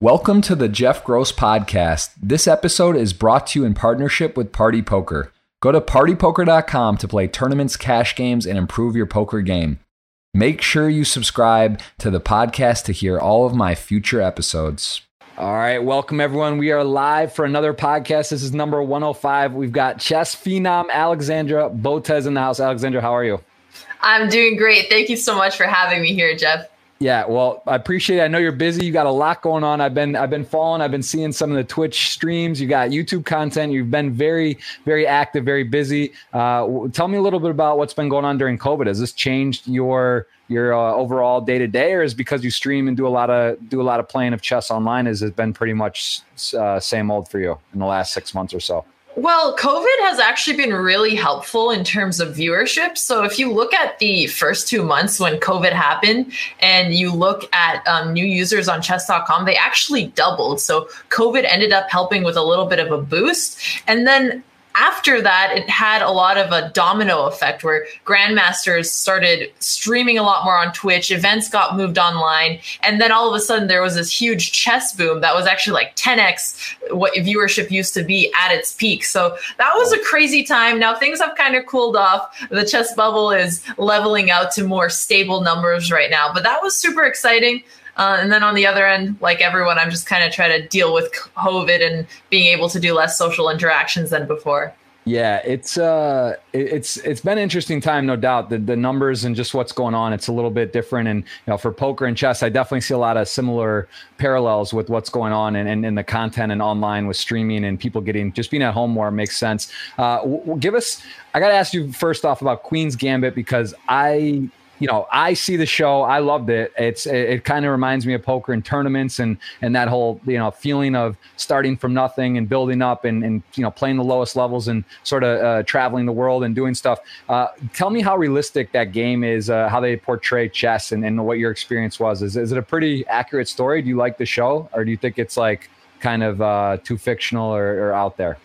Welcome to the Jeff Gross Podcast. This episode is brought to you in partnership with Party Poker. Go to partypoker.com to play tournaments, cash games, and improve your poker game. Make sure you subscribe to the podcast to hear all of my future episodes. All right, welcome everyone. We are live for another podcast. This is number 105. We've got chess phenom Alexandra Botez in the house. Alexandra, how are you? I'm doing great. Thank you so much for having me here, Jeff. Yeah, well, I appreciate it. I know you're busy. You got a lot going on. I've been I've been following. I've been seeing some of the Twitch streams. You got YouTube content. You've been very very active, very busy. Uh, tell me a little bit about what's been going on during COVID. Has this changed your your uh, overall day to day, or is because you stream and do a lot of do a lot of playing of chess online? Has it been pretty much uh, same old for you in the last six months or so? Well, COVID has actually been really helpful in terms of viewership. So, if you look at the first two months when COVID happened and you look at um, new users on chess.com, they actually doubled. So, COVID ended up helping with a little bit of a boost. And then after that, it had a lot of a domino effect where grandmasters started streaming a lot more on Twitch, events got moved online, and then all of a sudden there was this huge chess boom that was actually like 10x what viewership used to be at its peak. So that was a crazy time. Now things have kind of cooled off. The chess bubble is leveling out to more stable numbers right now, but that was super exciting. Uh, and then on the other end, like everyone, I'm just kind of trying to deal with COVID and being able to do less social interactions than before. Yeah, it's uh, it's it's been an interesting time, no doubt. The the numbers and just what's going on, it's a little bit different. And you know, for poker and chess, I definitely see a lot of similar parallels with what's going on and in, in, in, the content and online with streaming and people getting just being at home more makes sense. Uh, w- give us. I got to ask you first off about Queen's Gambit because I you know, I see the show. I loved it. It's it, it kind of reminds me of poker and tournaments and and that whole you know feeling of starting from nothing and building up and and you know playing the lowest levels and sort of uh, traveling the world and doing stuff. Uh, tell me how realistic that game is. Uh, how they portray chess and, and what your experience was. Is is it a pretty accurate story? Do you like the show or do you think it's like kind of uh, too fictional or, or out there?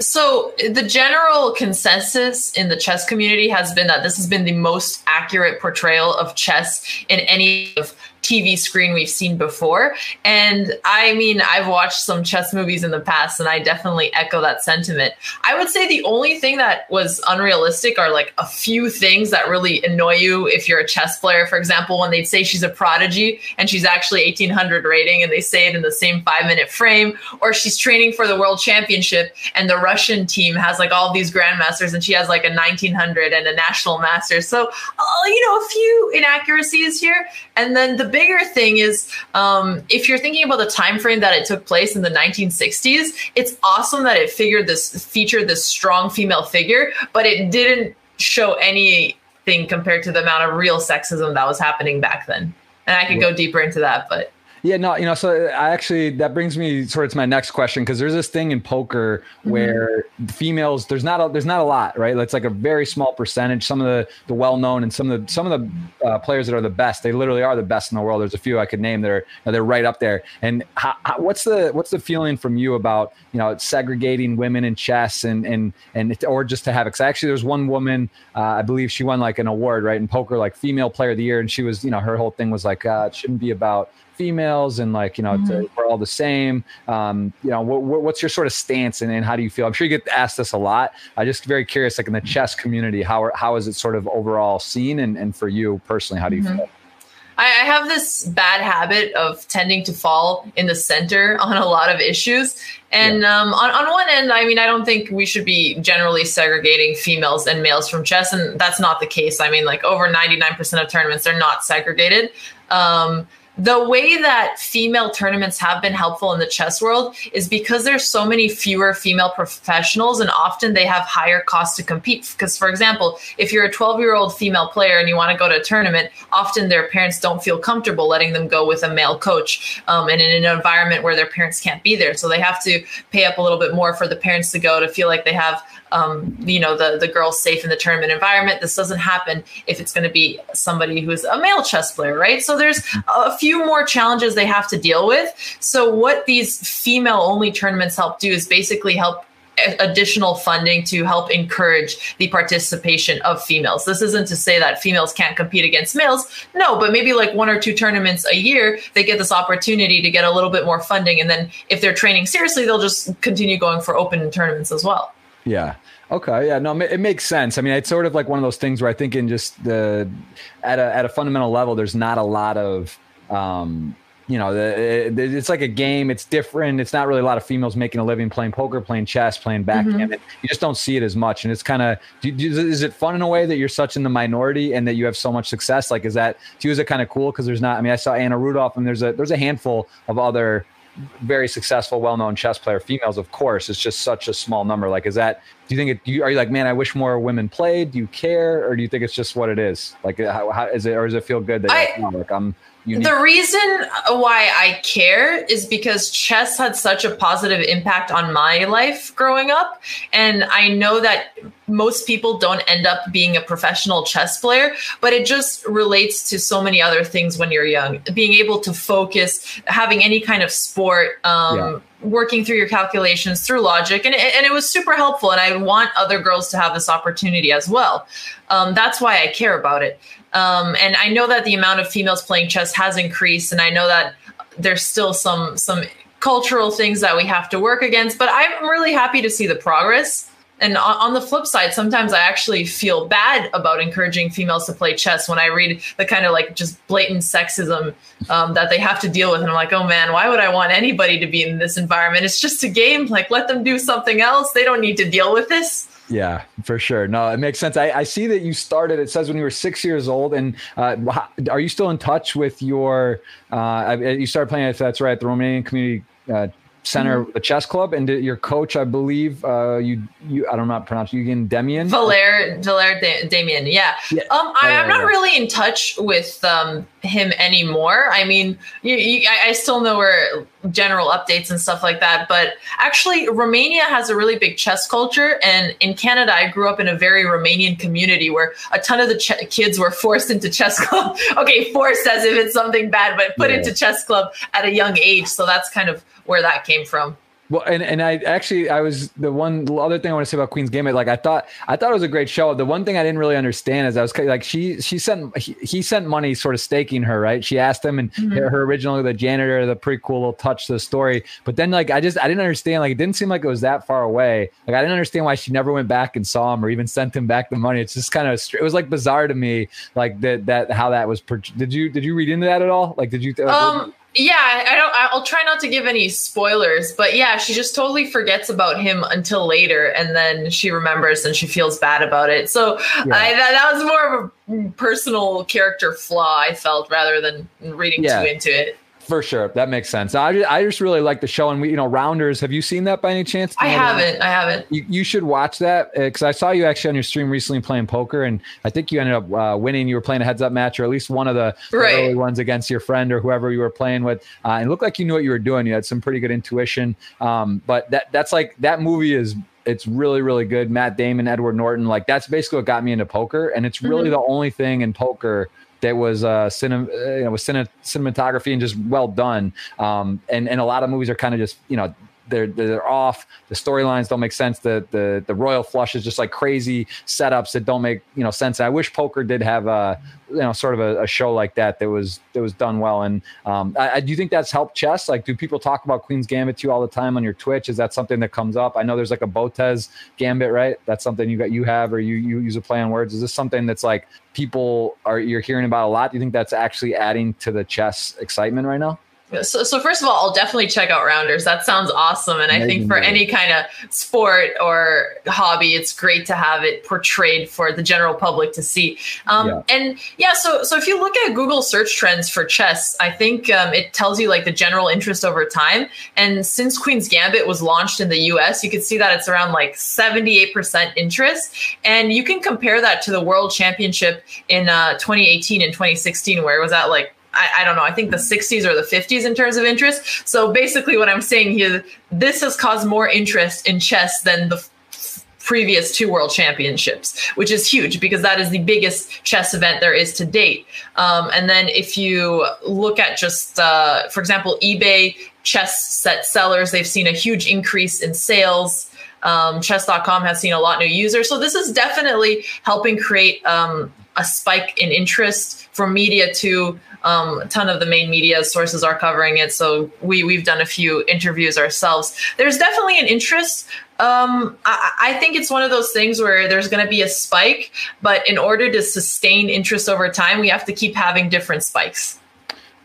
So the general consensus in the chess community has been that this has been the most accurate portrayal of chess in any of TV screen we've seen before. And I mean, I've watched some chess movies in the past and I definitely echo that sentiment. I would say the only thing that was unrealistic are like a few things that really annoy you if you're a chess player. For example, when they'd say she's a prodigy and she's actually 1800 rating and they say it in the same five minute frame, or she's training for the world championship and the Russian team has like all these grandmasters and she has like a 1900 and a national master. So, uh, you know, a few inaccuracies here. And then the bigger thing is um, if you're thinking about the time frame that it took place in the 1960s, it's awesome that it figured this featured this strong female figure, but it didn't show anything compared to the amount of real sexism that was happening back then. And I could go deeper into that, but yeah, no, you know, so I actually that brings me sort of to my next question because there's this thing in poker mm-hmm. where females there's not a, there's not a lot, right? It's like a very small percentage. Some of the the well known and some of the some of the uh, players that are the best, they literally are the best in the world. There's a few I could name that are they're right up there. And how, how, what's the what's the feeling from you about you know segregating women in chess and and and it, or just to have it? Because actually, there's one woman uh, I believe she won like an award right in poker, like female player of the year, and she was you know her whole thing was like uh, it shouldn't be about females and like you know mm-hmm. we're all the same um, you know what, what's your sort of stance and, and, how do you feel i'm sure you get asked this a lot i'm just very curious like in the chess community how, how is it sort of overall seen and, and for you personally how do you mm-hmm. feel I have this bad habit of tending to fall in the center on a lot of issues. And yeah. um, on, on one end, I mean, I don't think we should be generally segregating females and males from chess. And that's not the case. I mean, like over 99% of tournaments are not segregated. Um, the way that female tournaments have been helpful in the chess world is because there's so many fewer female professionals and often they have higher costs to compete. Because for example if you're a 12 year old female player and you want to go to a tournament often their parents don't feel comfortable letting them go with a male coach um, and in an environment where their parents can't be there. So they have to pay up a little bit more for the parents to go to feel like they have um, you know the the girls safe in the tournament environment. This doesn't happen if it's going to be somebody who's a male chess player, right? So there's a few more challenges they have to deal with. So what these female only tournaments help do is basically help additional funding to help encourage the participation of females. This isn't to say that females can't compete against males. No, but maybe like one or two tournaments a year, they get this opportunity to get a little bit more funding. And then if they're training seriously, they'll just continue going for open tournaments as well. Yeah. Okay. Yeah. No, it makes sense. I mean, it's sort of like one of those things where I think in just the at a at a fundamental level, there's not a lot of um, you know, the, it's like a game. It's different. It's not really a lot of females making a living playing poker, playing chess, playing backgammon. Mm-hmm. You just don't see it as much. And it's kind of, is it fun in a way that you're such in the minority and that you have so much success? Like, is that to you? Is it kind of cool? Because there's not. I mean, I saw Anna Rudolf, and there's a there's a handful of other very successful, well-known chess player females. Of course, it's just such a small number. Like, is that? Do you think it? You, are you like, man, I wish more women played? Do you care, or do you think it's just what it is? Like, how, how is it, or does it feel good that I, like, I'm Unique. The reason why I care is because chess had such a positive impact on my life growing up. And I know that most people don't end up being a professional chess player, but it just relates to so many other things when you're young. Being able to focus, having any kind of sport, um, yeah working through your calculations through logic and, and it was super helpful and i want other girls to have this opportunity as well um, that's why i care about it um, and I know that the amount of females playing chess has increased, and I know that there's still some some cultural things that we have to work against. But I'm really happy to see the progress. And on, the flip side, sometimes I actually feel bad about encouraging females to play chess when I read the kind of like just blatant sexism um, that they have to deal with. And I'm like, oh man, why would I want anybody to be in this environment? It's just a game. Like, let them do something else. They don't need to deal with this. Yeah, for sure. No, it makes sense. I, I, see that you started. It says when you were six years old, and uh, are you still in touch with your? Uh, you started playing, if that's right, the Romanian Community uh, center, mm-hmm. the chess club, and your coach, I believe, uh, you, you, I don't know how to pronounce Eugen Demian. Valer, Valer Demian. Yeah. yeah. Um, I, am not really in touch with um, him anymore. I mean, you, you, I, I, still know where general updates and stuff like that. But actually, Romania has a really big chess culture, and in Canada, I grew up in a very Romanian community where a ton of the ch- kids were forced into chess club. okay, forced as if it's something bad, but put yeah. into chess club at a young age. So that's kind of where that came from. Well, and, and I actually I was the one the other thing I want to say about Queen's Gambit. Like I thought I thought it was a great show. The one thing I didn't really understand is I was like she she sent he, he sent money sort of staking her right. She asked him and mm-hmm. her originally the janitor the pretty cool little touch to the story. But then like I just I didn't understand like it didn't seem like it was that far away. Like I didn't understand why she never went back and saw him or even sent him back the money. It's just kind of it was like bizarre to me like that that how that was. Per- did you did you read into that at all? Like did you? Like, um yeah, I don't. I'll try not to give any spoilers, but yeah, she just totally forgets about him until later, and then she remembers and she feels bad about it. So yeah. I, that, that was more of a personal character flaw I felt rather than reading yeah. too into it. For sure, that makes sense. I just, I just really like the show, and we, you know, Rounders. Have you seen that by any chance? I haven't. I haven't. You, you should watch that because uh, I saw you actually on your stream recently playing poker, and I think you ended up uh, winning. You were playing a heads up match, or at least one of the, right. early ones against your friend or whoever you were playing with, uh, and it looked like you knew what you were doing. You had some pretty good intuition. Um, but that that's like that movie is it's really really good. Matt Damon, Edward Norton, like that's basically what got me into poker, and it's really mm-hmm. the only thing in poker that was uh, cinem- uh, you know, with cine- cinematography and just well done. Um, and and a lot of movies are kind of just you know they're they're off. The storylines don't make sense. The the the royal flush is just like crazy setups that don't make you know sense. I wish poker did have a you know sort of a, a show like that that was that was done well. And um, I, I, do you think that's helped chess? Like, do people talk about Queen's Gambit to you all the time on your Twitch? Is that something that comes up? I know there's like a Botez Gambit, right? That's something you got you have or you you use a play on words. Is this something that's like people are you're hearing about a lot? Do you think that's actually adding to the chess excitement right now? So, so first of all, I'll definitely check out Rounders. That sounds awesome, and I think for any kind of sport or hobby, it's great to have it portrayed for the general public to see. Um, yeah. And yeah, so so if you look at Google search trends for chess, I think um, it tells you like the general interest over time. And since Queen's Gambit was launched in the U.S., you can see that it's around like seventy eight percent interest, and you can compare that to the World Championship in uh, 2018 and 2016, where it was at like I, I, don't know, I think the 60s or the 50s in terms of interest. So basically, what I'm saying here, this has caused more interest in chess than the f- previous two world championships, which is huge because that is the biggest chess event there is to date. Um, and then if you look at just, uh, for example, eBay chess set sellers, they've seen a huge increase in sales. Um, chess.com has seen a lot new users. So this is definitely helping create um, a spike in interest from media to um, a ton of the main media sources are covering it. So we we've done a few interviews ourselves. There's definitely an interest. Um, I, I, think it's one of those things where there's going to be a spike, but in order to sustain interest over time, we have to keep having different spikes.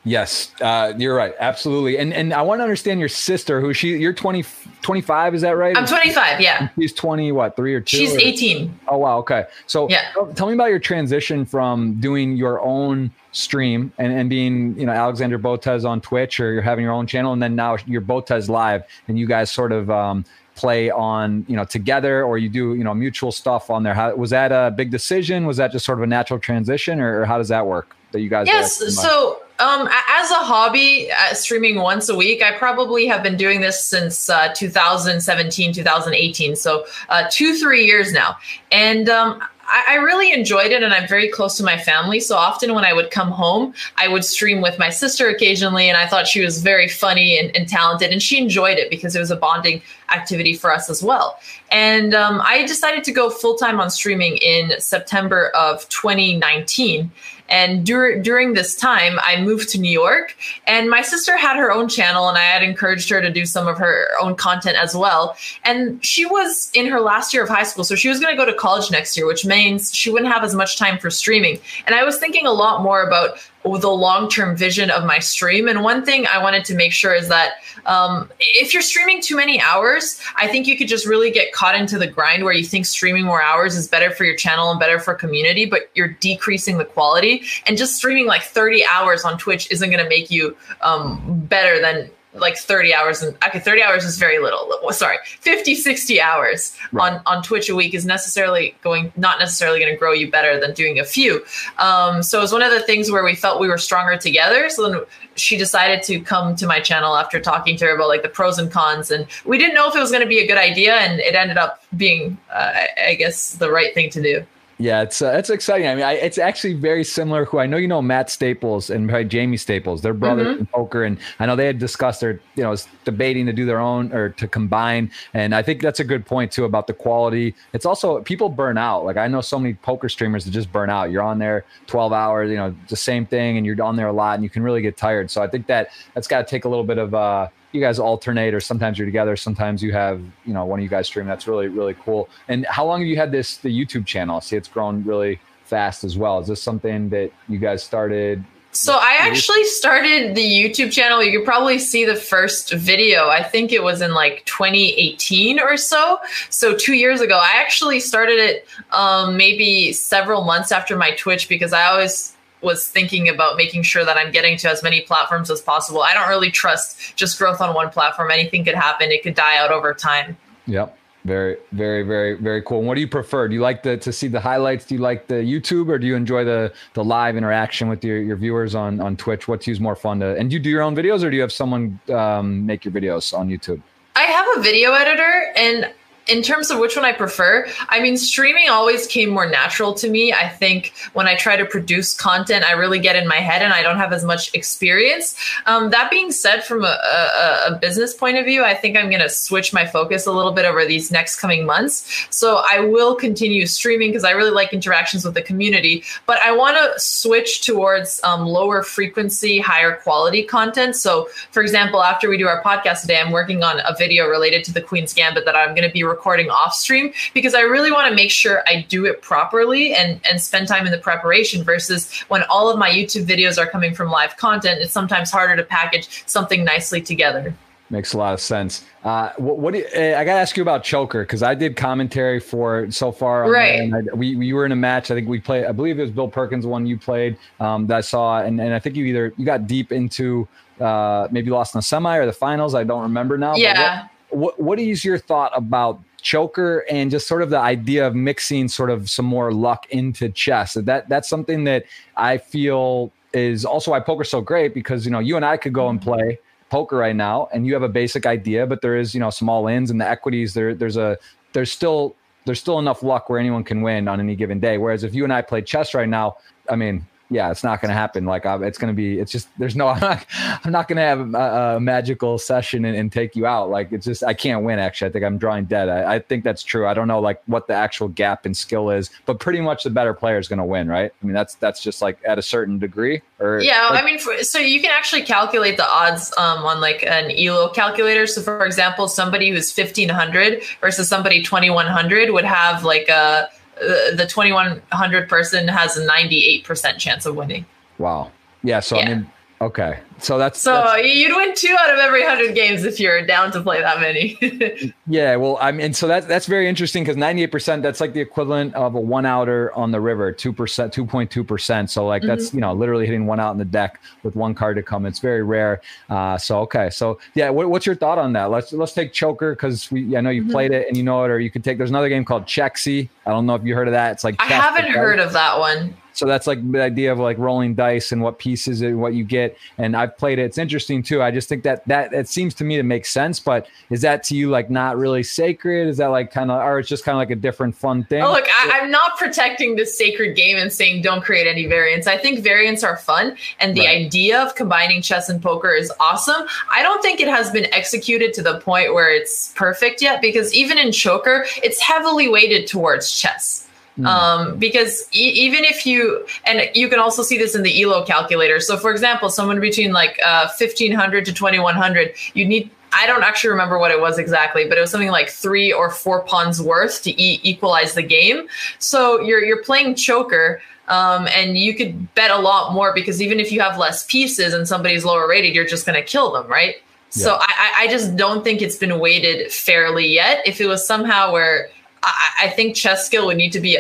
Yes, uh, you're right. Absolutely. And and I want to understand your sister, who she, you're 20, 25, is that right? I'm 25, yeah. She's 20, what, three or two? She's or? 18. Oh, wow. Okay. So yeah. tell me about your transition from doing your own stream and, and being, you know, Alexandra Botez on Twitch or you're having your own channel and then now you're Botez live and you guys sort of, um, play on you know together or you do you know mutual stuff on there how was that a big decision was that just sort of a natural transition or, or how does that work that you guys yes so um, as a hobby uh, streaming once a week i probably have been doing this since uh, 2017 2018 so uh, two three years now and um, I, really enjoyed it and I'm very close to my family. So often when I would come home, I would stream with my sister occasionally. And I thought she was very funny and, and talented. And she enjoyed it because it was a bonding activity for us as well. And um, I decided to go full time on streaming in September of 2019. And dur- during this time, I moved to New York, and my sister had her own channel, and I had encouraged her to do some of her own content as well. And she was in her last year of high school, so she was going to go to college next year, which means she wouldn't have as much time for streaming. And I was thinking a lot more about the long term vision of my stream. And one thing I wanted to make sure is that um, if you're streaming too many hours, I think you could just really get caught into the grind where you think streaming more hours is better for your channel and better for community, but you're decreasing the quality. And just streaming like 30 hours on Twitch isn't going to make you um, better than like 30 hours and okay 30 hours is very little. Sorry 50 60 hours right. on on twitch a week is necessarily going not necessarily going to grow you better than doing a few. Um, so it was one of the things where we felt we were stronger together. So then she decided to come to my channel after talking to her about like the pros and cons and we didn't know if it was going to be a good idea and it ended up being uh, i guess the right thing to do yeah, it's uh, it's exciting. I mean, I, it's actually very similar. Who I know, you know, Matt Staples and probably Jaime Staples. They're brothers mm-hmm. in poker, and I know they had discussed their, you know, debating to do their own or to combine. And I think that's a good point too about the quality. It's also people burn out. Like I know so many poker streamers that just burn out. You're on there 12 hours, you know, the same thing, and you're on there a lot, and you can really get tired. So I think that that's got to take a little bit of uh you guys alternate or sometimes you're together sometimes you have you know one of you guys stream that's really really cool and how long have you had this the youtube channel see it's grown really fast as well is this something that you guys started so I actually started the YouTube channel. You could probably see the first video. I think it was in like 2018 or so. So two years ago, I actually started it um, maybe several months after my Twitch because I always was thinking about making sure that I'm getting to as many platforms as possible. I don't really trust just growth on one platform. Anything could happen. It could die out over time. Yep. Very, very, very, very cool. And what do you prefer? Do you like the to see the highlights? Do you like the YouTube or do you enjoy the the live interaction with your, your viewers on on Twitch? What's you more fun to? And do you do your own videos or do you have someone um, make your videos on YouTube? I have a video editor and in terms of which one I prefer, I mean, streaming always came more natural to me. I think when I try to produce content, I really get in my head and I don't have as much experience. Um, that being said, from a, a, a, business point of view, I think I'm going to switch my focus a little bit over these next coming months. So I will continue streaming because I really like interactions with the community, but I want to switch towards um, lower frequency, higher quality content. So, for example, after we do our podcast today, I'm working on a video related to the Queen's Gambit that I'm going to be recording off stream because I really want to make sure I do it properly and and spend time in the preparation versus when all of my YouTube videos are coming from live content, it's sometimes harder to package something nicely together. Makes a lot of sense. Uh, what, what you, uh, I got to ask you about Choker because I did commentary for so far. Right. I, we we were in a match. I think we played. I believe it was Bill Perkins, one you played um, that I saw, and, and I think you either you got deep into uh, maybe lost in the semi or the finals. I don't remember now. Yeah. What, what, is your thought about choker and just sort of the idea of mixing sort of some more luck into chess. That that's something that I feel is also why poker's so great because you know you and I could go and mm-hmm. play poker right now and you have a basic idea, but there is you know some all ins and the equities. There there's a there's still there's still enough luck where anyone can win on any given day. Whereas if you and I play chess right now, I mean yeah, it's not going to happen. Like I'm, it's going to be, it's just, there's no, I'm not, I'm not going to have a, a, magical session and, and, take you out. Like it's just, I can't win. Actually, I think I'm drawing dead. I, I, think that's true. I don't know like what the actual gap in skill is, but pretty much the better player is going to win, right? I mean, that's, that's just like at a certain degree or. Yeah. Like, I mean, for, so you can actually calculate the odds um, on like an ELO calculator. So for example, somebody who's 1500 versus somebody 2100 would have like a, Uh, the 2100 person has a 98% chance of winning. Wow. Yeah. So, yeah. I mean, okay. So that's so that's, you'd win two out of every hundred games if you're down to play that many. yeah, well, I mean, so that's that's very interesting because ninety eight percent that's like the equivalent of a one outer on the river, two percent, two point two percent. So like mm-hmm. that's you know literally hitting one out in the deck with one card to come. It's very rare. Uh, so okay, so yeah, what, what's your thought on that? Let's let's take Choker because we I know you mm-hmm. played it and you know it, or you could take. There's another game called Checksy. I don't know if you heard of that. It's like I haven't heard of that one. So that's like the idea of like rolling dice and what pieces and what you get. And I've played it. It's interesting too. I just think that that it seems to me to make sense. But is that to you like not really sacred? Is that like kind of, or it's just kind of like a different fun thing? Oh, look, I, am not protecting this sacred game and saying don't create any variants. I think variants are fun, and the right. idea of combining chess and poker is awesome. I don't think it has been executed to the point where it's perfect yet, because even in Choker, it's heavily weighted towards chess. Mm. Um, because e- even if you, and you can also see this in the ELO calculator. So, for example, someone between like uh, 1500 to 2100, you need, I don't actually remember what it was exactly, but it was something like three or four pawns worth to e- equalize the game. So you're you're playing choker, um, and you could bet a lot more because even if you have less pieces and somebody's lower rated, you're just going to kill them, right? Yeah. So I, I just don't think it's been weighted fairly yet. If it was somehow where I, I think chess skill would need to be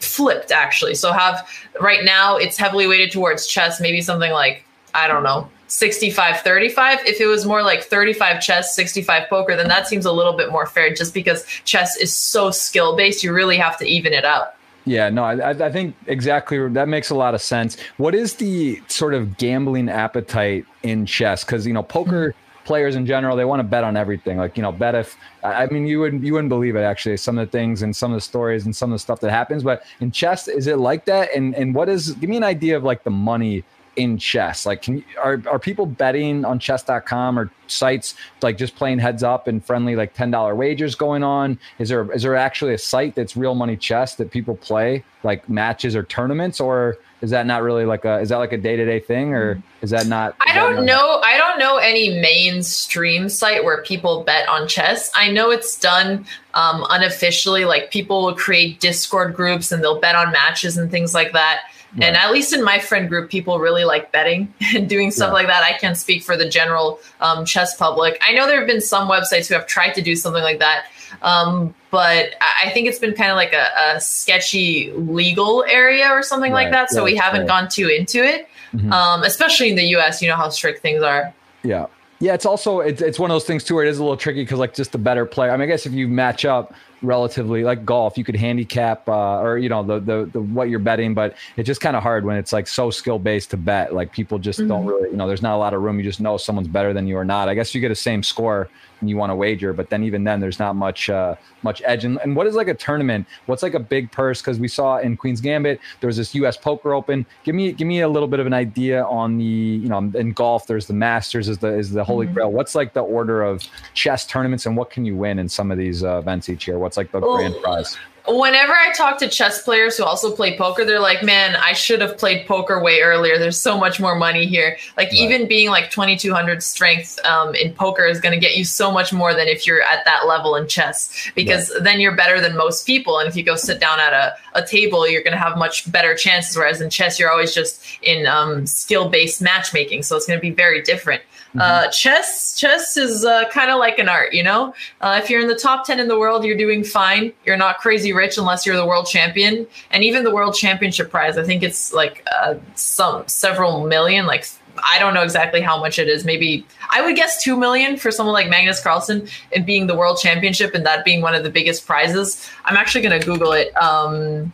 flipped actually. So have right now it's heavily weighted towards chess, maybe something like, I don't know, 65 35 if it was more like 35 chess 65 poker then that seems a little bit more fair just because chess is so skill based you really have to even it out yeah, no, I, I think exactly that makes a lot of sense. What is the sort of gambling appetite in chess? Because you know, poker mm-hmm players in general they want to bet on everything like you know bet if i mean you wouldn't you wouldn't believe it actually some of the things and some of the stories and some of the stuff that happens but in chess is it like that? And and what is give me an idea of like the money in chess like can are, are people betting on chess.com or sites like just playing heads up and friendly like $10 wagers going on? Is there is there actually a site that's real money chess that people play like matches or tournaments or is that not really like a is that like a day-to-day thing or is that not i don't know i don't know any mainstream site where people bet on chess. I know it's done um, unofficially like people will create discord groups and they'll bet on matches and things like that Right. And at least in my friend group, people really like betting and doing stuff yeah. like that. I can't speak for the general um, chess public. I know there have been some websites who have tried to do something like that. Um, but I think it's been kind of like a, a sketchy legal area or something right. like that. So yeah, we haven't right. gone too into it, mm-hmm. um, especially in the US. You know how strict things are. Yeah. Yeah, it's also it's, it's one of those things too where it is a little tricky because like just the better player. I mean, I guess if you match up relatively like golf, you could handicap uh, or you know the, the the what you're betting, but it's just kind of hard when it's like so skill based to bet. Like people just mm-hmm. don't really you know there's not a lot of room. You just know someone's better than you or not. I guess you get a same score and you want to wager, but then even then there's not much uh, much edge. And, and what is like a tournament? What's like a big purse? Because we saw in Queen's Gambit there was this U.S. Poker Open. Give me give me a little bit of an idea on the you know in golf there's the Masters is the is the Holy mm-hmm. Grail. What's like the order of chess tournaments and what can you win in some of these uh, events each year? What's like the grand prize? whenever I talk to chess players who also play poker, they're like, man, I should have played poker way earlier. There's so much more money here. Like, right. even being like 2200 strength um, in poker is going to get you so much more than if you're at that level in chess, because right. then you're better than most people. And if you go sit down at a, a table, you're going to have much better chances. Whereas in chess, you're always just in um, skill based matchmaking. So it's going to be very different. Mm-hmm. Uh, chess, chess is uh, kind of like an art, you know. Uh, if you're in the top ten in the world, you're doing fine. You're not crazy rich unless you're the world champion, and even the world championship prize, I think it's like uh, some several million. Like I don't know exactly how much it is. Maybe I would guess two million for someone like Magnus Carlsen and being the world championship and that being one of the biggest prizes. I'm actually going to Google it. Um,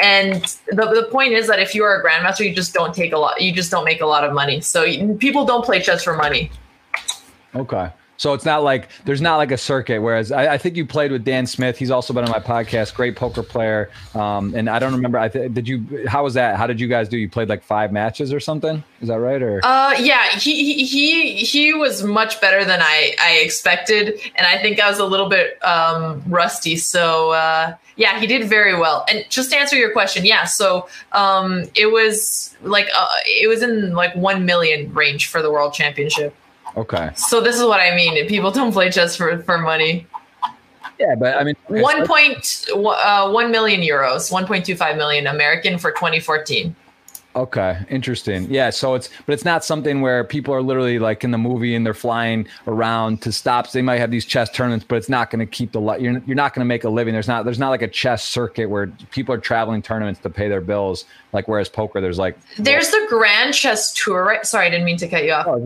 and the, the point is that if you are a grandmaster, you just don't take a lot. You just don't make a lot of money. So you, people don't play chess for money. Okay. So it's not like there's not like a circuit. Whereas I, I, think you played with Dan Smith. He's also been on my podcast. Great poker player. Um, and I don't remember. I th- did you? How was that? How did you guys do? You played like five matches or something? Is that right? Or uh, yeah, he he he was much better than I I expected, and I think I was a little bit um, rusty. So uh, yeah, he did very well. And just to answer your question, yeah. So um, it was like uh, it was in like one million range for the world championship. Okay. So this is what I mean. People don't play chess for, for money. Yeah, but I mean, one point uh, one million euros, one point two five million American for 2014. Okay, interesting. Yeah, so it's but it's not something where people are literally like in the movie and they're flying around to stops. They might have these chess tournaments, but it's not going to keep the you're you're not going to make a living. There's not there's not like a chess circuit where people are traveling tournaments to pay their bills. Like whereas poker, there's like there's the Grand Chess Tour. Right? Sorry, I didn't mean to cut you off. Oh,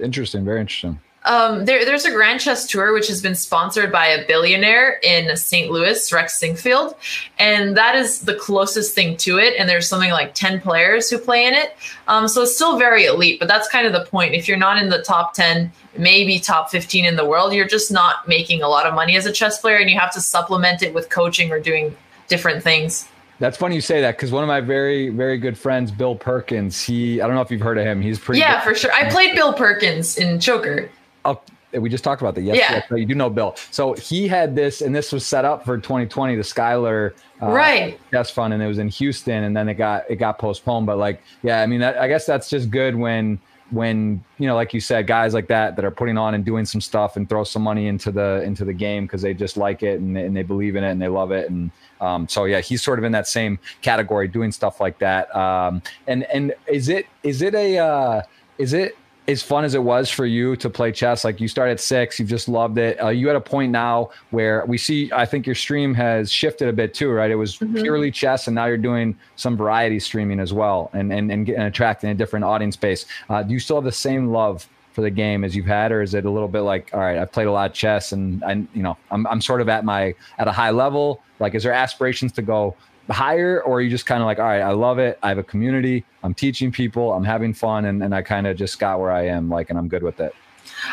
interesting. Very interesting. Um, there, there's a Grand Chess Tour which has been sponsored by a billionaire in St. Louis, Rex Sinquefield, and that is the closest thing to it. And there's something like ten players who play in it, um, so it's still very elite. But that's kind of the point. If you're not in the top ten, maybe top fifteen in the world, you're just not making a lot of money as a chess player, and you have to supplement it with coaching or doing different things. That's funny you say that because one of my very, very good friends, Bill Perkins, he, I don't know if you've heard of him. He's pretty. Yeah, good. for sure. I played Bill Perkins in Choker. Oh, we just talked about that. Yes, yeah. Yes, you do know Bill. So he had this, and this was set up for 2020, the Skylar uh, right chess fund, and it was in Houston, and then it got it got postponed. But like, yeah, I mean, that, I guess that's just good when when you know like you said guys like that that are putting on and doing some stuff and throw some money into the into the game because they just like it and, and they believe in it and they love it. And um, so yeah he's sort of in that same category doing stuff like that. Um, and and is it is it a uh, is it as fun as it was for you to play chess, like you started at six, you've just loved it. Uh, you at a point now where we see, I think your stream has shifted a bit too, right? It was mm-hmm. purely chess, and now you're doing some variety streaming as well, and and and, and attracting a different audience base. Uh, do you still have the same love for the game as you've had, or is it a little bit like, all right, I've played a lot of chess, and I, you know, I'm I'm sort of at my at a high level. Like, is there aspirations to go higher or you just kind of like all right i love it i have a community i'm teaching people i'm having fun and, and i kind of just got where i am like and i'm good with it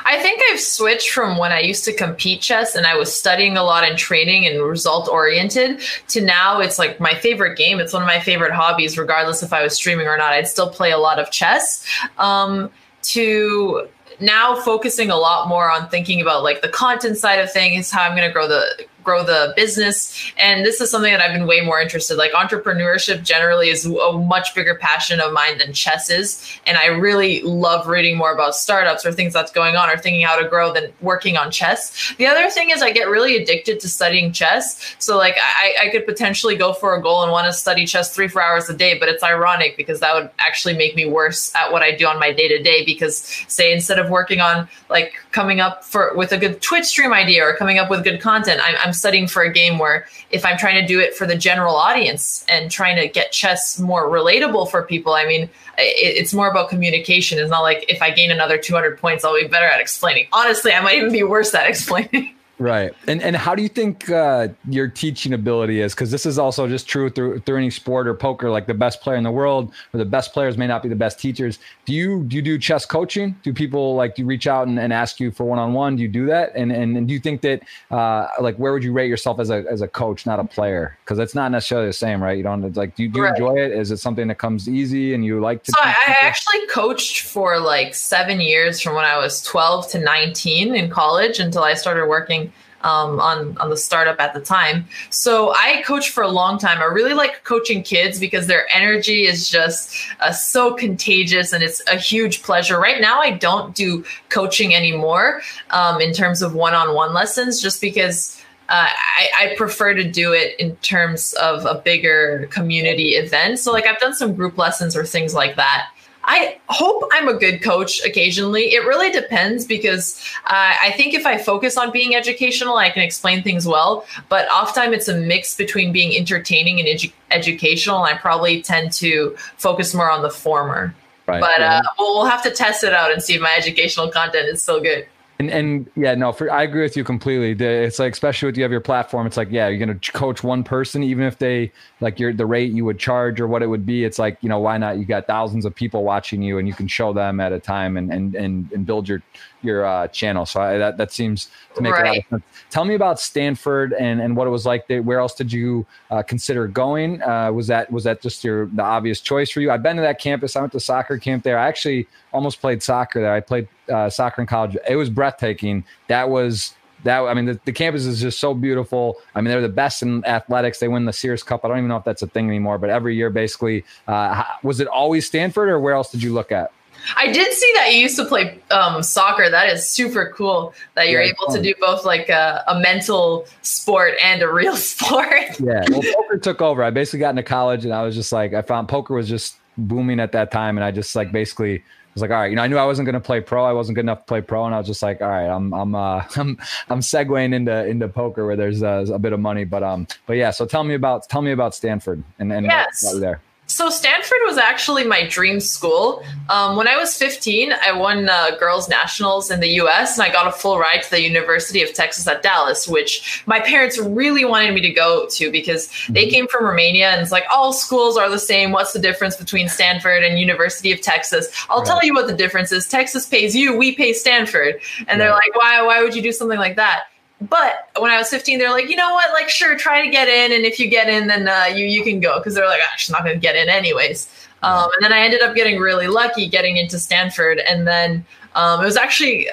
I think I've switched from when I used to compete chess and I was studying a lot and training and result oriented to now it's like my favorite game. It's one of my favorite hobbies, regardless if I was streaming or not. I'd still play a lot of chess. Um, to now focusing a lot more on thinking about like the content side of things, how I'm going to grow the grow the business. And this is something that I've been way more interested. Like entrepreneurship generally is a much bigger passion of mine than chess is. And I really love reading more about startups or things that's going on or thinking how to grow than working on chess. The other thing is I get really addicted to studying chess. So like I, I could potentially go for a goal and want to study chess three, four hours a day, but it's ironic because that would actually make me worse at what I do on my day to day. Because say instead of working on like coming up for with a good Twitch stream idea or coming up with good content, I'm, I'm studying for a game where if I'm trying to do it for the general audience and trying to get chess more relatable for people, I mean, it, it's more about communication. It's not like if I gain another 200 points, I'll be better at explaining. Honestly, I might even be worse at explaining. Right. And and how do you think uh, your teaching ability is? Because this is also just true through through any sport or poker. Like the best player in the world or the best players may not be the best teachers. Do you do you do chess coaching? Do people like do you reach out and, and ask you for one on one? Do you do that? And, and and do you think that uh, like where would you rate yourself as a as a coach, not a player? Because it's not necessarily the same, right? You don't like do you, do you right. enjoy it? Is it something that comes easy and you like to? So I, I actually coached for like seven years from when I was twelve to nineteen in college until I started working um, on on the startup at the time. So I coached for a long time. I really like coaching kids because their energy is just uh, so contagious and it's a huge pleasure. Right now, I don't do coaching anymore um, in terms of one on one lessons, just because. Uh, I, I, prefer to do it in terms of a bigger community event. So, like, I've done some group lessons or things like that. I hope I'm a good coach occasionally. It really depends because uh, I think if I focus on being educational, I can explain things well. But oftentimes it's a mix between being entertaining and edu- educational. And I probably tend to focus more on the former. Right. But uh, we'll, we'll have to test it out and see if my educational content is still good. And and yeah, no, for I agree with you completely. It's like especially with you have your platform, it's like yeah, you're gonna coach one person, even if they like your the rate you would charge or what it would be. It's like you know why not? You got thousands of people watching you, and you can show them at a time and and and, and build your your uh, channel. So I, that that seems to make right. a lot of sense. Tell me about Stanford and and what it was like. There. Where else did you uh, consider going? Uh, was that was that just your the obvious choice for you? I've been to that campus. I went to soccer camp there. I actually almost played soccer there. I played uh, soccer in college. It was breathtaking. That was that I mean the, the, campus is just so beautiful. I mean they're the best in athletics. They win the Sears Cup. I don't even know if that's a thing anymore, but every year basically. Uh, was it always Stanford or where else did you look at? I did see that you used to play um, soccer. That is super cool that you're yeah, able fun. to do both like a, a, mental sport and a real sport. yeah. Well, poker took over. I basically got into college and I was just like, I found poker was just booming at that time. And I just like basically was like, all right, you know, I knew I wasn't going to play pro. I wasn't good enough to play pro. And I was just like, all right, I'm, I'm, uh, I'm, I'm segueing into, into poker where there's uh, a bit of money, but, um, but yeah. So tell me about, tell me about Stanford and, and yes. there. So Stanford was actually my dream school. Um, when I was 15, I won uh, girls nationals in the U.S. and I got a full ride to the University of Texas at Dallas, which my parents really wanted me to go to because they mm-hmm. came from Romania and it's like all schools are the same. What's the difference between Stanford and University of Texas? I'll right. tell you what the difference is. Texas pays you, we pay Stanford, and right. they're like, why? Why would you do something like that? But when I was 15, they're like, you know what? Like, sure, try to get in, and if you get in, then uh, you you can go because they're like, oh, she's not going to get in anyways. Um, and then I ended up getting really lucky getting into Stanford, and then um, it was actually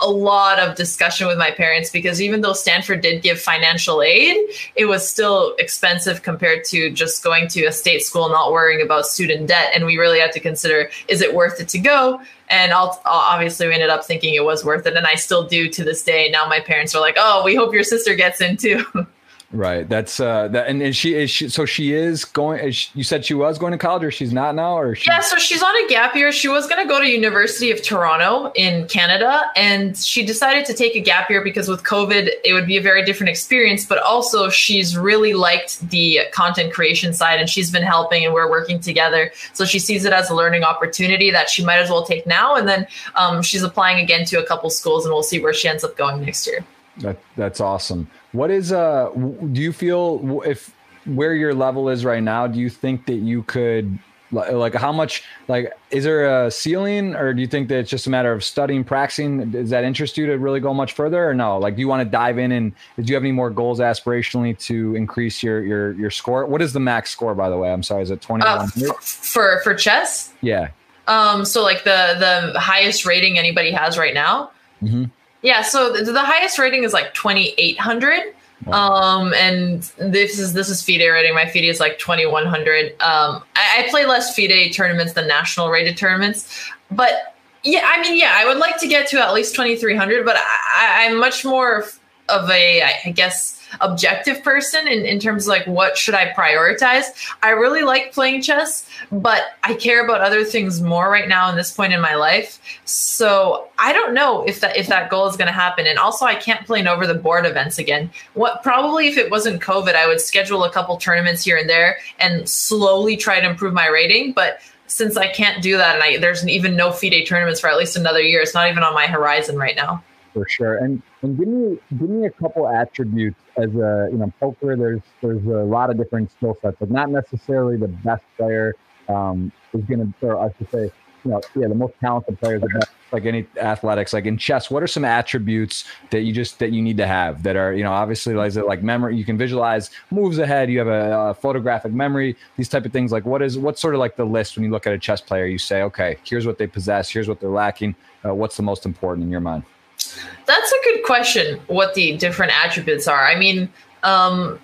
a lot of discussion with my parents because even though Stanford did give financial aid, it was still expensive compared to just going to a state school, not worrying about student debt. And we really had to consider is it worth it to go? And I'll, obviously, we ended up thinking it was worth it. And I still do to this day. Now my parents are like, oh, we hope your sister gets in too. Right. That's uh that and, and she is she, so she is going is she, you said she was going to college or she's not now or she... Yeah, so she's on a gap year. She was going to go to University of Toronto in Canada and she decided to take a gap year because with COVID it would be a very different experience, but also she's really liked the content creation side and she's been helping and we're working together. So she sees it as a learning opportunity that she might as well take now and then um, she's applying again to a couple schools and we'll see where she ends up going next year. That that's awesome. What is uh do you feel if where your level is right now, do you think that you could like how much like is there a ceiling or do you think that it's just a matter of studying practicing? Does that interest you to really go much further or no? Like do you want to dive in and do you have any more goals aspirationally to increase your your your score? What is the max score by the way? I'm sorry is it 21 uh, for for chess? Yeah. Um so like the the highest rating anybody has right now mm-hmm. Yeah, so the, the highest rating is like 2800. Um, and this is this is FIDE rating. My FIDE is like 2100. Um, I, I play less FIDE tournaments than national rated tournaments, but yeah, I mean, yeah, I would like to get to at least 2300, but I, I'm much more of a, I guess, objective person in, in terms of like what should I prioritize. I really like playing chess, but I care about other things more right now in this point in my life. So I don't know if that if that goal is going to happen. And also, I can't play in over the board events again. What probably if it wasn't COVID, I would schedule a couple tournaments here and there and slowly try to improve my rating. But since I can't do that, and I, there's even no FIDE tournaments for at least another year, it's not even on my horizon right now for sure. And and give me give me a couple attributes as a you know poker. There's there's a lot of different skill sets, but not necessarily the best player um, is going to, or I should say, you know, yeah, the most talented players best, like any athletics. Like in chess, what are some attributes that you just that you need to have that are you know obviously like like memory. You can visualize moves ahead. You have a, a photographic memory. These type of things. Like what is what's sort of like the list when you look at a chess player? You say, okay, here's what they possess. Here's what they're lacking. Uh, what's the most important in your mind? That's a good question. What the different attributes are. I mean, um,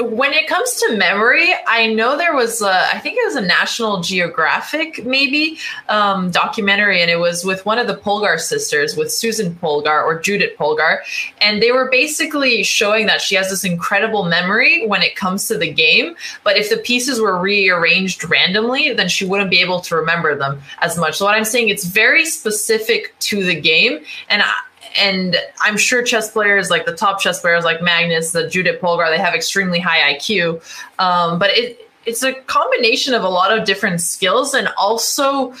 when it comes to memory, I know there was, a, I think it was a National Geographic maybe um, documentary, and it was with one of the Polgar sisters, with Susan Polgar or Judith Polgar, and they were basically showing that she has this incredible memory when it comes to the game. But if the pieces were rearranged randomly, then she wouldn't be able to remember them as much. So what I'm saying, it's very specific to the game, and I, and I'm sure chess players like the top chess players like Magnus, the Judith Polgar, they have extremely high IQ. Um, but it it's a combination of a lot of different skills and also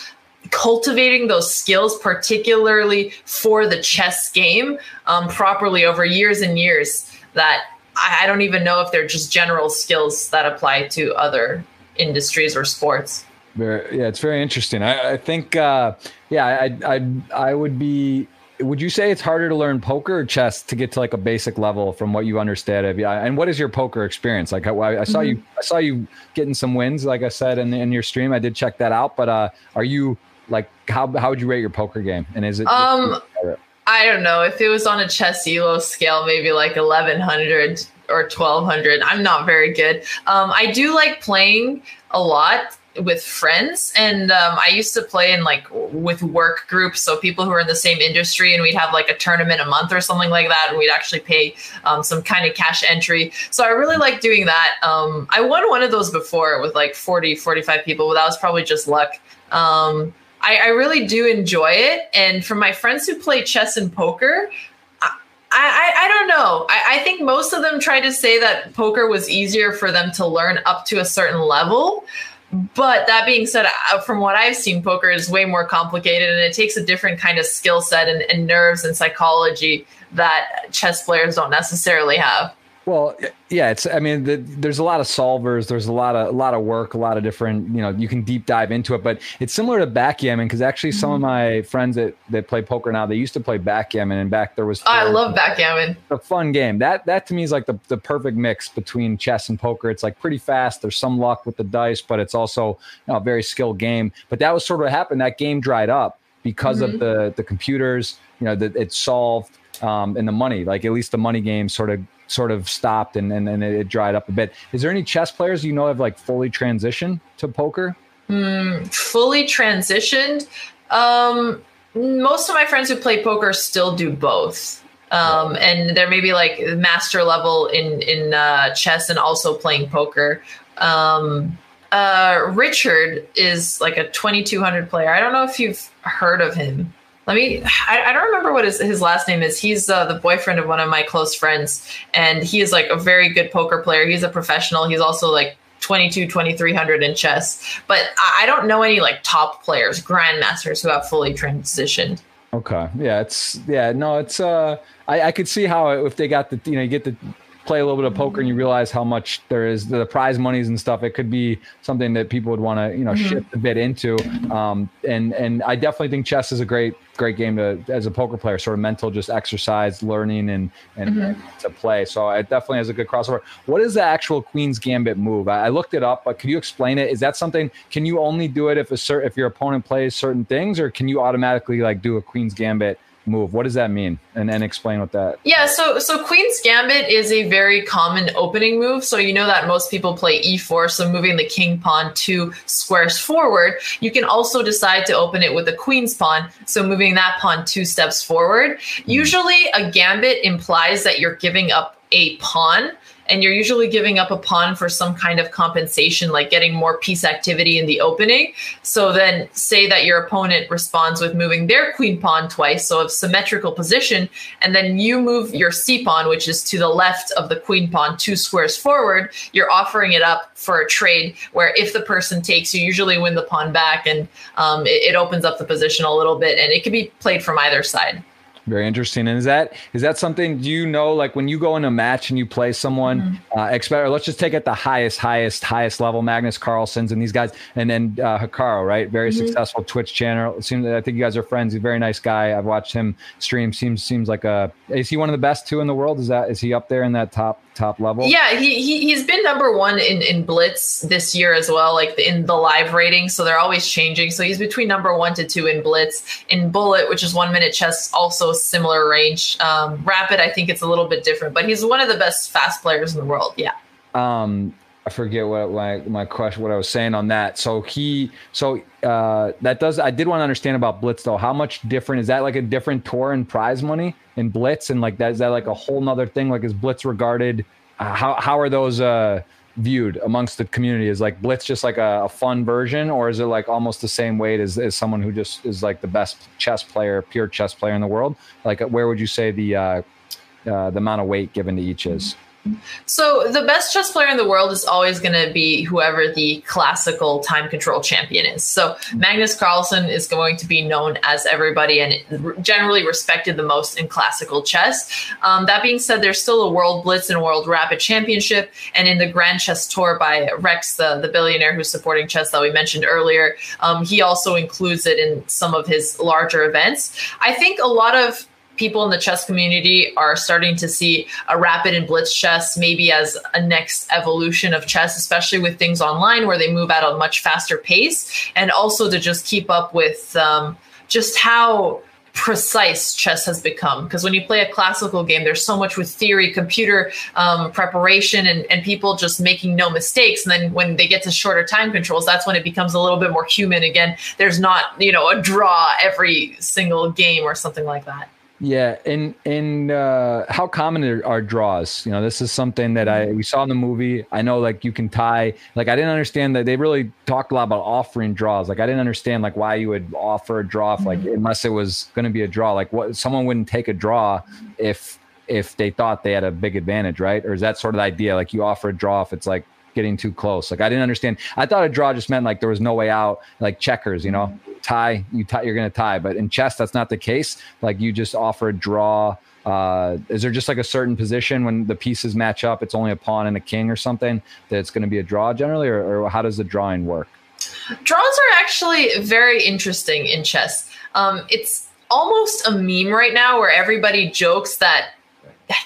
cultivating those skills, particularly for the chess game, um, properly over years and years. That I, I don't even know if they're just general skills that apply to other industries or sports. Very, yeah, it's very interesting. I, I think, uh, yeah, I, I, I would be. Would you say it's harder to learn poker or chess to get to like a basic level from what you understand of? Yeah, and what is your poker experience like? I, I saw mm-hmm. you, I saw you getting some wins, like I said in, in your stream. I did check that out. But uh, are you like how how would you rate your poker game? And is it? Um, I don't know if it was on a chess elo scale, maybe like eleven hundred or twelve hundred. I'm not very good. Um, I do like playing a lot with friends and um, i used to play in like with work groups so people who are in the same industry and we'd have like a tournament a month or something like that and we'd actually pay um, some kind of cash entry so i really like doing that um, i won one of those before with like 40 45 people but that was probably just luck um, I, I really do enjoy it and for my friends who play chess and poker I, I, I, don't know. I, I, think most of them try to say that poker was easier for them to learn up to a certain level. But that being said, uh, from what I've seen, poker is way more complicated and it takes a different kind of skill set and, and nerves and psychology that chess players don't necessarily have. Well, yeah, it's. I mean, the, there's a lot of solvers. There's a lot of a lot of work, a lot of different. You know, you can deep dive into it, but it's similar to backgammon because actually, some of mm-hmm. my friends that that play poker now, they used to play backgammon, and back there was. Oh, I love backgammon. A fun game. That that to me is like the the perfect mix between chess and poker. It's like pretty fast. There's some luck with the dice, but it's also you know, a very skilled game. But that was sort of what happened. That game dried up because mm-hmm. of the the computers. You know, that it solved um, and the money. Like at least the money game sort of sort of stopped and, and, and it dried up a bit. Is there any chess players you know have like fully transitioned to poker? Mm, fully transitioned. Um, most of my friends who play poker still do both. Um, and there may be like master level in in uh, chess and also playing poker. Um, uh, Richard is like a 2200 player. I don't know if you've heard of him let me I, I, don't remember what his, his last name is. He's uh, the boyfriend of one of my close friends and he is like a very good poker player. He's a professional. He's also like 22 2300 in chess. But i don't know any like top players grandmasters who have fully transitioned. Okay. Yeah it's yeah no it's uh i, I could see how if they got the you know you get the play a little bit of poker and you realize how much there is the prize monies and stuff, it could be something that people would want to, you know, mm-hmm. shift a bit into. Um, and and I definitely think chess is a great great game to as a poker player, sort of mental just exercise, learning and and, mm-hmm. and to play. So it definitely has a good crossover. What is the actual Queen's Gambit move? I, I looked it up, but can you explain it? Is that something? Can you only do it if a certain if your opponent plays certain things, or can you automatically like do a Queen's Gambit? Move. What does that mean? And and explain what that. Yeah, so so Queen's Gambit is a very common opening move. So you know that most people play e4, so moving the king pawn two squares forward. You can also decide to open it with a queen's pawn, so moving that pawn two steps forward. Mm. Usually, a gambit implies that you're giving up a pawn and you're usually giving up a pawn for some kind of compensation, like getting more piece activity in the opening. So then, say that your opponent responds with moving their queen pawn twice, so of symmetrical position, and then you move your c pawn, which is to the left of the queen pawn, two squares forward. You're offering it up for a trade where if the person takes, you usually win the pawn back, and um, it, it opens up the position a little bit, and it can be played from either side. Very interesting. And is that is that something do you know like when you go in a match and you play someone mm-hmm. uh, expect let's just take it the highest highest highest level Magnus Carlsen's and these guys and then uh, Hikaru, right? Very mm-hmm. successful Twitch channel. Seems I think you guys are friends. He's a very nice guy. I've watched him stream. Seems seems like a is he one of the best two in the world? Is that is he up there in that top top level? Yeah, he, he he's been number one in in Blitz this year as well, like in the live rating. So they're always changing. So he's between number one to two in Blitz. In Bullet, which is one minute chess, also similar range. Um, Rapid, I think it's a little bit different, but he's one of the best fast players in the world. Yeah. Um, I forget what my my question, what I was saying on that. So he, so uh, that does. I did want to understand about Blitz though. How much different is that? Like a different tour and prize money in Blitz, and like that is that like a whole nother thing? Like is Blitz regarded? Uh, how how are those uh, viewed amongst the community? Is like Blitz just like a, a, fun version, or is it like almost the same weight as, as someone who just is like the best chess player, pure chess player in the world? Like where would you say the uh, uh, the amount of weight given to each is? So the best chess player in the world is always going to be whoever the classical time control champion is. So Magnus Carlsen is going to be known as everybody and generally respected the most in classical chess. Um, that being said, there's still a World Blitz and World Rapid Championship, and in the Grand Chess Tour by Rex, the, the billionaire who's supporting chess that we mentioned earlier, um, he also includes it in some of his larger events. I think a lot of people in the chess community are starting to see a rapid and blitz chess maybe as a next evolution of chess, especially with things online where they move at a much faster pace, and also to just keep up with um, just how precise chess has become. Because when you play a classical game there's so much with theory computer um, preparation and, and people just making no mistakes. And then when they get to shorter time controls that's when it becomes a little bit more human again. There's not you know a draw every single game or something like that yeah, and and uh, how common are, are, draws? You know, this is something that I we saw in the movie. I know, like you can tie. Like I didn't understand that they really talked a lot about offering draws. Like I didn't understand like why you would offer a draw if, like mm-hmm. unless it was going to be a draw. Like what someone wouldn't take a draw if if they thought they had a big advantage, right? Or is that sort of the idea? Like you offer a draw if it's like getting too close. Like I didn't understand. I thought a draw just meant like there was no way out, like checkers, you know tie, you tie, you're going to tie. But in chess, that's not the case. Like you just offer a draw. Uh, is there just like a certain position when the pieces match up? It's only a pawn and a king or something that it's going to be a draw generally, or, or how does the drawing work? Draws are actually very interesting in chess. Um, it's almost a meme right now where everybody jokes that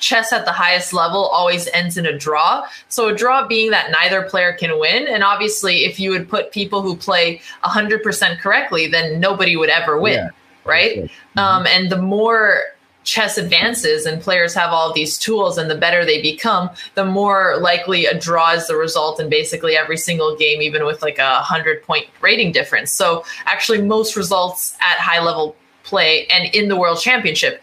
chess at the highest level always ends in a draw. So a draw being that neither player can win. And obviously, if you would put people who play 100% correctly, then nobody would ever win, yeah. right? Mm-hmm. Um, and the more chess advances and players have all these tools and the better they become, the more likely a draw is the result in basically every single game, even with like a 100 point rating difference. So actually, most results at high level play and in the world championship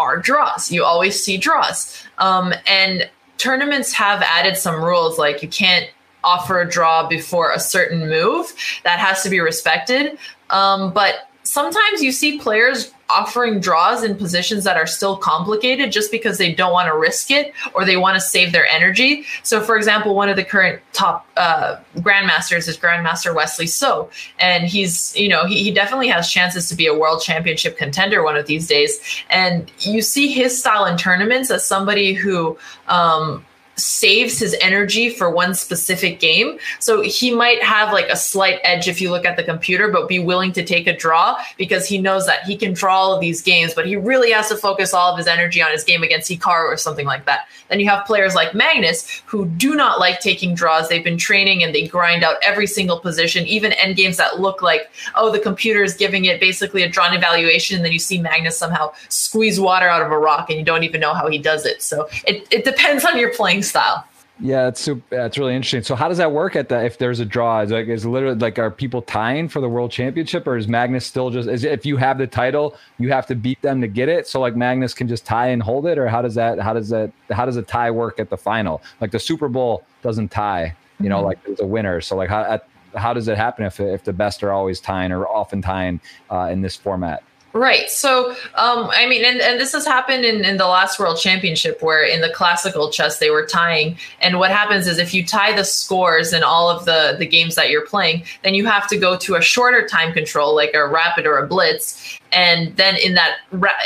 are draws. You always see draws. Um, and tournaments have added some rules like you can't offer a draw before a certain move. That has to be respected. Um, but sometimes you see players offering draws in positions that are still complicated just because they don't want to risk it or they want to save their energy. So, for example, one of the current top uh, grandmasters is Grandmaster Wesley So, and he's you know he, he definitely has chances to be a world championship contender one of these days. And you see his style in tournaments as somebody who um, saves his energy for one specific game. So he might have like a slight edge if you look at the computer, but be willing to take a draw because he knows that he can draw all of these games, but he really has to focus all of his energy on his game against Hikaru or something like that. Then you have players like Magnus who do not like taking draws. They've been training and they grind out every single position, even end games that look like, oh, the computer is giving it basically a drawn evaluation. And then you see Magnus somehow squeeze water out of a rock and you don't even know how he does it. So it, it depends on your playing style. Yeah, it's super, that's really interesting. So how does that work at the if there's a draw? Is like is literally like are people tying for the world championship or is Magnus still just is if you have the title, you have to beat them to get it? So like Magnus can just tie and hold it or how does that how does that how does a tie work at the final? Like the Super Bowl doesn't tie, you know, mm-hmm. like there's a winner. So like how at, how does it happen if if the best are always tying or often tying uh, in this format? Right. So, um, I mean, and, and this has happened in, in the last World Championship where in the classical chess they were tying. And what happens is if you tie the scores in all of the, the games that you're playing, then you have to go to a shorter time control, like a rapid or a blitz. And then in that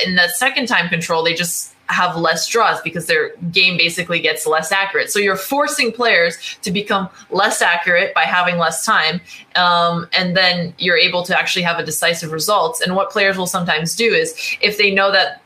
in that second time control, they just have less draws because their game basically gets less accurate. So you're forcing players to become less accurate by having less time, um, and then you're able to actually have a decisive result. And what players will sometimes do is if they know that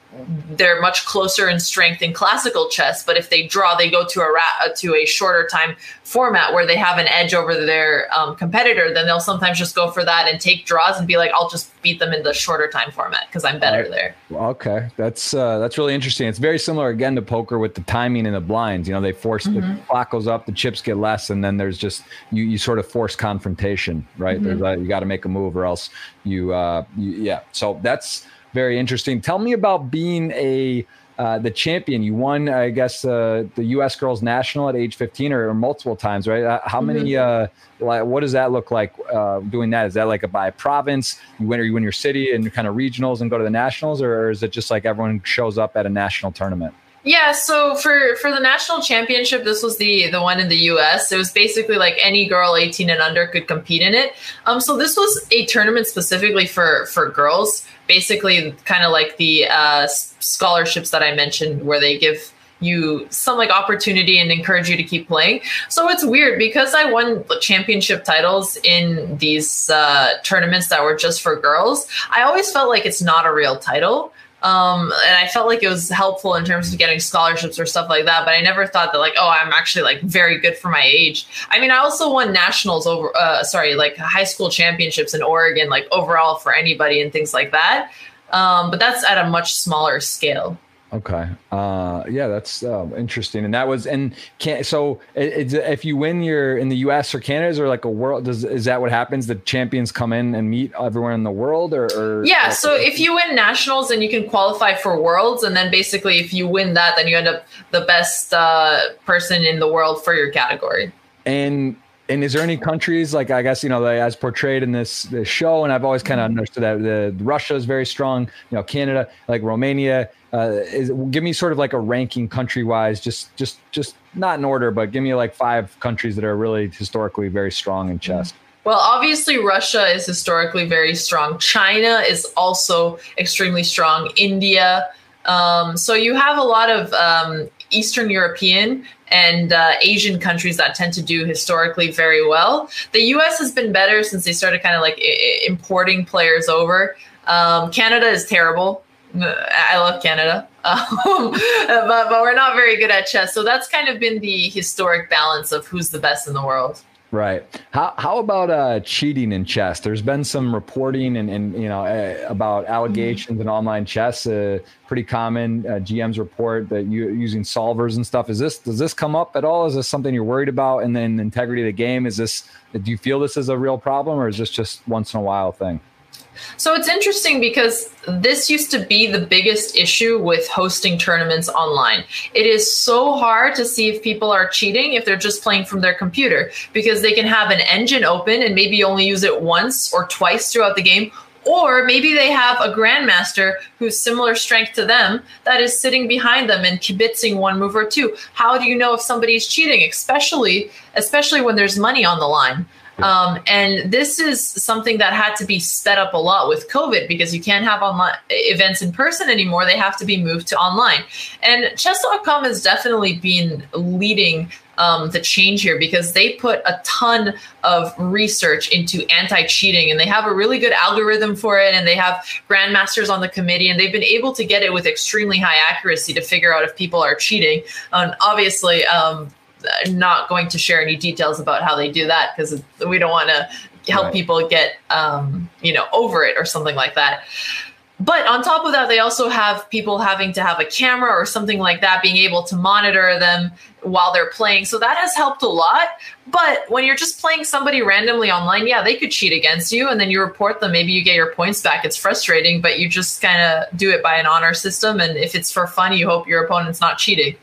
they're much closer in strength in classical chess. But if they draw, they go to a ra- to a shorter time format where they have an edge over their um, competitor. Then they'll sometimes just go for that and take draws and be like, "I'll just beat them in the shorter time format because I'm better right. there." Okay, that's uh, that's really interesting. It's very similar again to poker with the timing and the blinds. You know, they force mm-hmm. the clock goes up, the chips get less, and then there's just you you sort of force confrontation, right? Mm-hmm. There's you got to make a move or else you, uh, you yeah. So that's very interesting. Tell me about being a uh, the champion. You won, I guess, uh, the U.S. Girls National at age 15 or, or multiple times, right? Uh, how many? Mm-hmm. Uh, what does that look like uh, doing that? Is that like a by province? You win, or you win your city and kind of regionals and go to the nationals, or is it just like everyone shows up at a national tournament? Yeah, so for for the national championship, this was the the one in the U.S. It was basically like any girl 18 and under could compete in it. Um, so this was a tournament specifically for for girls, basically kind of like the uh, scholarships that I mentioned, where they give you some like opportunity and encourage you to keep playing. So it's weird because I won championship titles in these uh, tournaments that were just for girls. I always felt like it's not a real title. Um, and I felt like it was helpful in terms of getting scholarships or stuff like that. But I never thought that like, oh, I'm actually like very good for my age. I mean, I also won nationals over, uh, sorry, like high school championships in Oregon, like overall for anybody and things like that. Um, but that's at a much smaller scale. Okay. Uh, yeah, that's uh, interesting. And that was and can so it, if you win your in the U.S. or Canada, is there like a world? Does is that what happens? The champions come in and meet everyone in the world, or, or yeah. So if you win nationals, then you can qualify for worlds, and then basically if you win that, then you end up the best uh, person in the world for your category. And and is there any countries like I guess you know as portrayed in this this show, and I've always kind of mm-hmm. understood that the Russia is very strong. You know, Canada, like Romania uh, is, give me sort of like a ranking country wise, just just just not in order, but give me like five countries that are really historically very strong in chess. Well, obviously, Russia is historically very strong. China is also extremely strong. India. Um, so you have a lot of um, Eastern European and uh, Asian countries that tend to do historically very well. The US has been better since they started kind of like I- importing players over. Um, Canada is terrible. I love Canada, um, but, but we're not very good at chess. So that's kind of been the historic balance of who's the best in the world. Right. How how about uh, cheating in chess? There's been some reporting and, and you know uh, about allegations mm-hmm. in online chess. Uh, pretty common. Uh, GMs report that you using solvers and stuff. Is this does this come up at all? Is this something you're worried about? And then the integrity of the game. Is this? Do you feel this is a real problem, or is this just once in a while thing? So it's interesting because this used to be the biggest issue with hosting tournaments online. It is so hard to see if people are cheating if they're just playing from their computer because they can have an engine open and maybe only use it once or twice throughout the game. Or maybe they have a grandmaster who's similar strength to them that is sitting behind them and kibitzing one move or two. How do you know if somebody's cheating, especially especially when there's money on the line? Um, and this is something that had to be sped up a lot with COVID because you can't have online events in person anymore. They have to be moved to online. And chess.com has definitely been leading um, the change here because they put a ton of research into anti cheating and they have a really good algorithm for it. And they have grandmasters on the committee and they've been able to get it with extremely high accuracy to figure out if people are cheating. And obviously, um, not going to share any details about how they do that because we don't want to help right. people get um, you know over it or something like that. But on top of that they also have people having to have a camera or something like that being able to monitor them while they're playing. So that has helped a lot. But when you're just playing somebody randomly online yeah they could cheat against you and then you report them. Maybe you get your points back. It's frustrating but you just kind of do it by an honor system and if it's for fun you hope your opponent's not cheating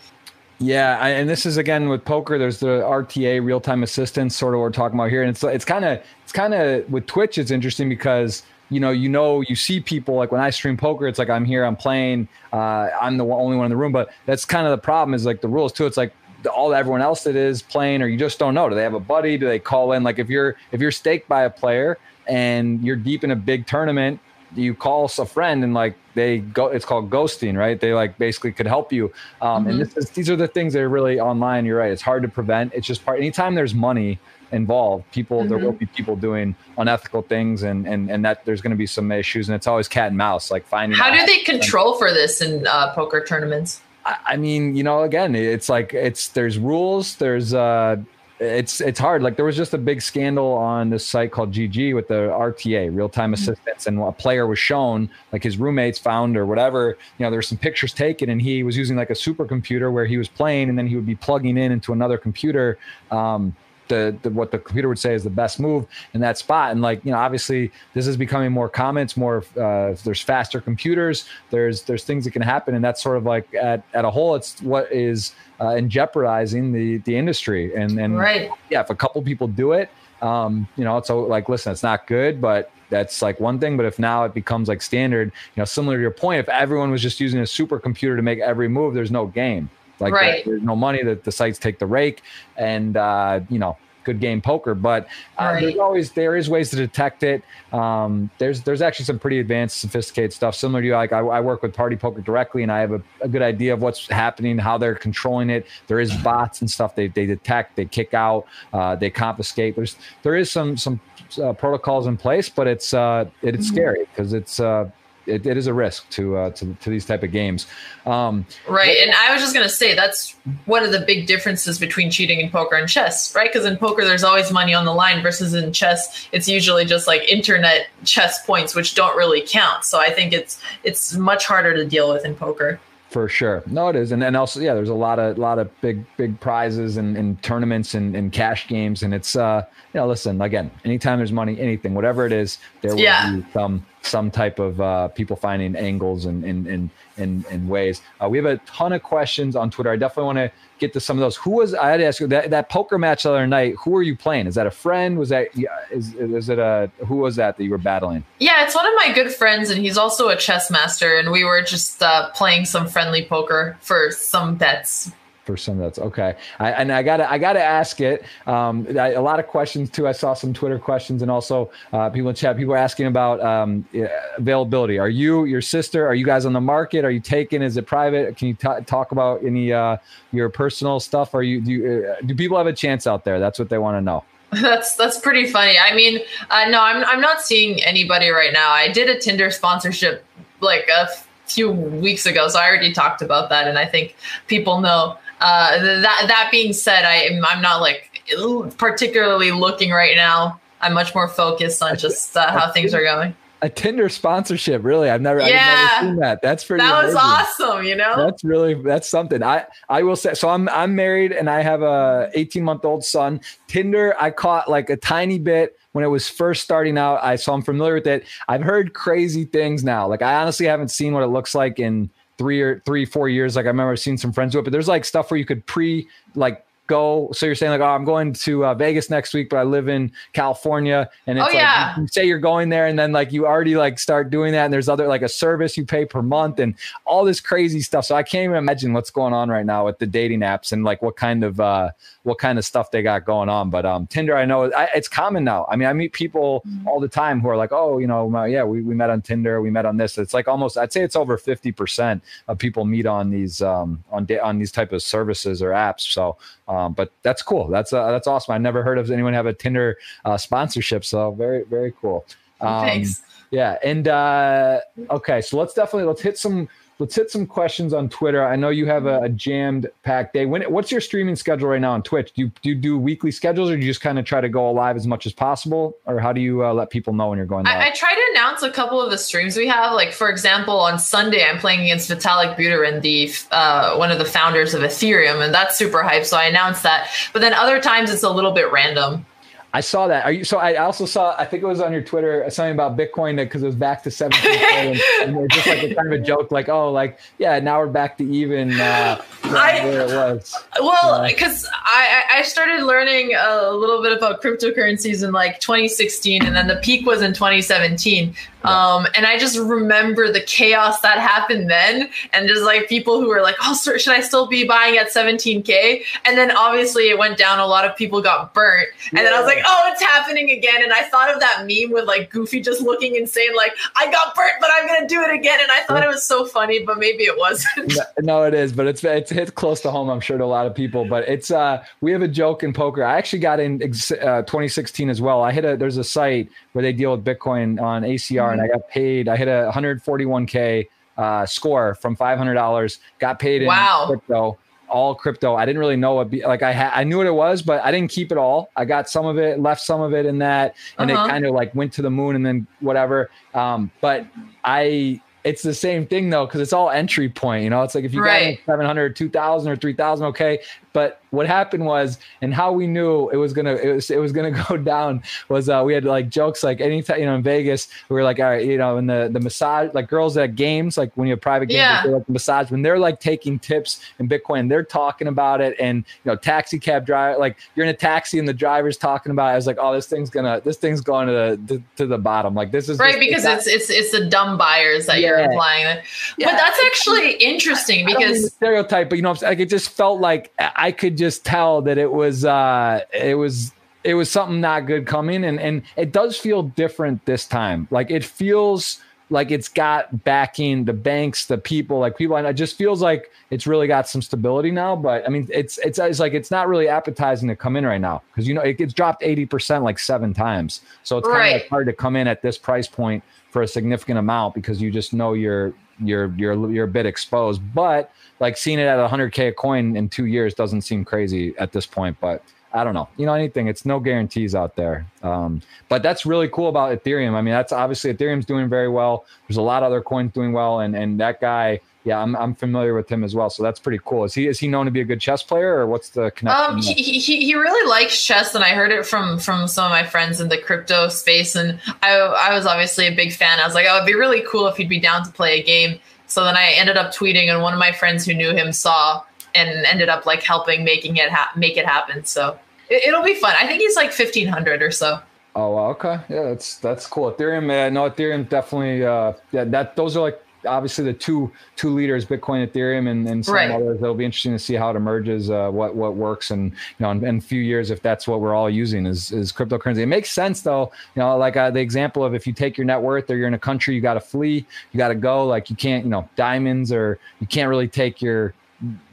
yeah, I, and this is again with poker. There's the RTA, real time assistance, sort of we're talking about here, and it's it's kind of it's kind of with Twitch. It's interesting because you know you know you see people like when I stream poker, it's like I'm here, I'm playing, uh, I'm the only one in the room. But that's kind of the problem is like the rules too. It's like all everyone else that is playing, or you just don't know. Do they have a buddy? Do they call in? Like if you're if you're staked by a player and you're deep in a big tournament you call a friend and like they go it's called ghosting right they like basically could help you um, mm-hmm. and this is, these are the things that are really online you're right it's hard to prevent it's just part anytime there's money involved people mm-hmm. there will be people doing unethical things and and and that there's going to be some issues and it's always cat and mouse like finding how do they control for this in uh, poker tournaments I mean, you know, again, it's like it's there's rules, there's uh it's it's hard. Like there was just a big scandal on this site called GG with the RTA, real time mm-hmm. assistance, and a player was shown, like his roommates found or whatever. You know, there were some pictures taken, and he was using like a supercomputer where he was playing, and then he would be plugging in into another computer. Um, the, the, what the computer would say is the best move in that spot. And like you know, obviously this is becoming more common. It's more uh, there's faster computers. There's there's things that can happen, and that's sort of like at at a whole, it's what is uh, and jeopardizing the the industry. And and right. yeah, if a couple people do it, um, you know, it's so like listen, it's not good, but that's like one thing. But if now it becomes like standard, you know, similar to your point, if everyone was just using a supercomputer to make every move, there's no game. Like right. there's no money that the sites take the rake, and uh, you know good game poker. But uh, right. there's always there is ways to detect it. Um, there's there's actually some pretty advanced, sophisticated stuff similar to you. Like I, I work with Party Poker directly, and I have a, a, good idea of what's happening, how they're controlling it. There is bots and stuff they they detect, they kick out, uh, they confiscate. There's there is some some uh, protocols in place, but it's uh, it's mm-hmm. scary because it's uh, it, it is a risk to, uh, to to these type of games. Um, right, and I was just gonna say that's one of the big differences between cheating in poker and chess, right? Because in poker there's always money on the line, versus in chess it's usually just like internet chess points, which don't really count. So I think it's it's much harder to deal with in poker for sure. No, it is, and and also yeah, there's a lot of lot of big big prizes and, and tournaments and, and cash games, and it's uh you know listen again, anytime there's money, anything, whatever it is, there will yeah. be some some type of uh, people finding angles and and and, and ways. Uh, we have a ton of questions on Twitter. I definitely want to get to some of those. Who was I had to ask you that, that poker match the other night? Who are you playing? Is that a friend? Was that is is it a who was that that you were battling? Yeah, it's one of my good friends, and he's also a chess master. And we were just uh, playing some friendly poker for some bets for some that's okay. I, and I gotta I gotta ask it. Um, I, a lot of questions too. I saw some Twitter questions and also uh, people in chat. People are asking about um, availability. Are you your sister? Are you guys on the market? Are you taken? Is it private? Can you t- talk about any uh, your personal stuff? Are you do you, uh, do people have a chance out there? That's what they want to know. That's that's pretty funny. I mean, uh, no, I'm I'm not seeing anybody right now. I did a Tinder sponsorship like a few weeks ago, so I already talked about that, and I think people know. Uh, that that being said, I am I'm not like particularly looking right now. I'm much more focused on just uh, how things are going. A Tinder sponsorship, really? I've never, yeah, I've never seen that. That's pretty. That was awesome. You know, that's really that's something. I I will say. So I'm I'm married and I have a 18 month old son. Tinder, I caught like a tiny bit when it was first starting out. I so I'm familiar with it. I've heard crazy things now. Like I honestly haven't seen what it looks like in three or three, four years. Like I remember seeing some friends do it, but there's like stuff where you could pre like go. So you're saying like, oh, I'm going to uh, Vegas next week, but I live in California, and it's oh, like yeah. you say you're going there, and then like you already like start doing that, and there's other like a service you pay per month, and all this crazy stuff. So I can't even imagine what's going on right now with the dating apps and like what kind of uh, what kind of stuff they got going on. But um, Tinder, I know I, it's common now. I mean, I meet people mm-hmm. all the time who are like, oh, you know, yeah, we, we met on Tinder, we met on this. It's like almost, I'd say it's over fifty percent of people meet on these um, on on these type of services or apps. So um, but that's cool. That's uh, that's awesome. I never heard of anyone have a Tinder uh, sponsorship. So very very cool. Um, Thanks. Yeah, and uh, okay, so let's definitely let's hit some let's hit some questions on Twitter. I know you have a, a jammed packed day. When what's your streaming schedule right now on Twitch? Do you do you do weekly schedules, or do you just kind of try to go live as much as possible, or how do you uh, let people know when you're going live? I, I, try to announce a couple of the streams we have. Like for example, on Sunday, I'm playing against Vitalik Buterin, the uh, one of the founders of Ethereum, and that's super hype. So I announce that. But then other times it's a little bit random. I saw that. Are you? So I also saw. I think it was on your Twitter something about Bitcoin because it was back to seventeen. and, and just like a kind of a joke, like oh, like yeah, now we're back to even. Uh, I, where it was. Well, because I I started learning a little bit about cryptocurrencies in like 2016, and then the peak was in 2017. Um, and I just remember the chaos that happened then, and just like people who were like, "Oh, sir, should I still be buying at 17k?" And then obviously it went down. A lot of people got burnt, and yeah. then I was like, "Oh, it's happening again." And I thought of that meme with like Goofy just looking insane, like, "I got burnt, but I'm gonna do it again." And I thought it was so funny, but maybe it wasn't. no, it is, but it's it's hit close to home. I'm sure to a lot of people, but it's uh, we have a joke in poker. I actually got in uh, 2016 as well. I hit a there's a site where they deal with Bitcoin on ACR, and I got paid. I hit a 141k uh, score from $500. Got paid in wow. crypto, all crypto. I didn't really know what be like. I ha- I knew what it was, but I didn't keep it all. I got some of it, left some of it in that, and uh-huh. it kind of like went to the moon and then whatever. Um, but I it's the same thing though because it's all entry point you know it's like if you right. got 700 2000 or 3000 okay But what happened was, and how we knew it was gonna it was it was gonna go down was uh, we had like jokes like anytime you know in Vegas we were like all right you know in the the massage like girls at games like when you have private games Yeah. like massage when they're like taking tips in Bitcoin they're talking about it and you know taxi cab driver like you're in a taxi and the driver's talking about it. I was like oh this thing's gonna this thing's going to the to, the bottom like this is Right, because it's it's it's the dumb buyers that you're Yeah. implying. Yeah. But that's actually interesting I don't mean to because stereotype, but you know, like it just felt like I could just tell that it was uh it was it was something not good coming, and and it does feel different this time. Like it feels like it's got backing, the banks, the people, like people, and it just feels like it's really got some stability now. But I mean, it's it's it's like it's not really appetizing to come in right now. Because you know it gets dropped eighty percent like seven times, so it's kind of like hard to come in at this price point for a significant amount because you just know you're you're you're you're a bit exposed. But like seeing it at 100k a coin in two years doesn't seem crazy at this point. But I don't know. You know anything? It's no guarantees out there. Um, but that's really cool about Ethereum. I mean, that's obviously Ethereum's doing very well. There's a lot of other coins doing well, and and that guy. Yeah, I'm, I'm familiar with him as well, so that's pretty cool. Is he is he known to be a good chess player, or what's the connection? um he, he he really likes chess and I heard it from from some of my friends in the crypto space and I I was obviously a big fan. I was like, oh, it'd be really cool if he'd be down to play a game. So then I ended up tweeting, and one of my friends who knew him saw and ended up like helping making it ha- make it happen. So it, it'll be fun. I think he's like fifteen hundred or so. Oh, wow, okay, yeah, that's that's cool. Ethereum, no, Ethereum definitely. Uh, yeah, that those are like obviously the two two leaders, Bitcoin, Ethereum, and, and some Right. others. It'll be interesting to see how it emerges, uh, what what works, and you know, in, in a few years, if that's what we're all using is is cryptocurrency. It makes sense though. You know, like uh, the example of if you take your net worth or you're in a country, you got to flee, you got to go. Like you can't, you know, diamonds or you can't really take your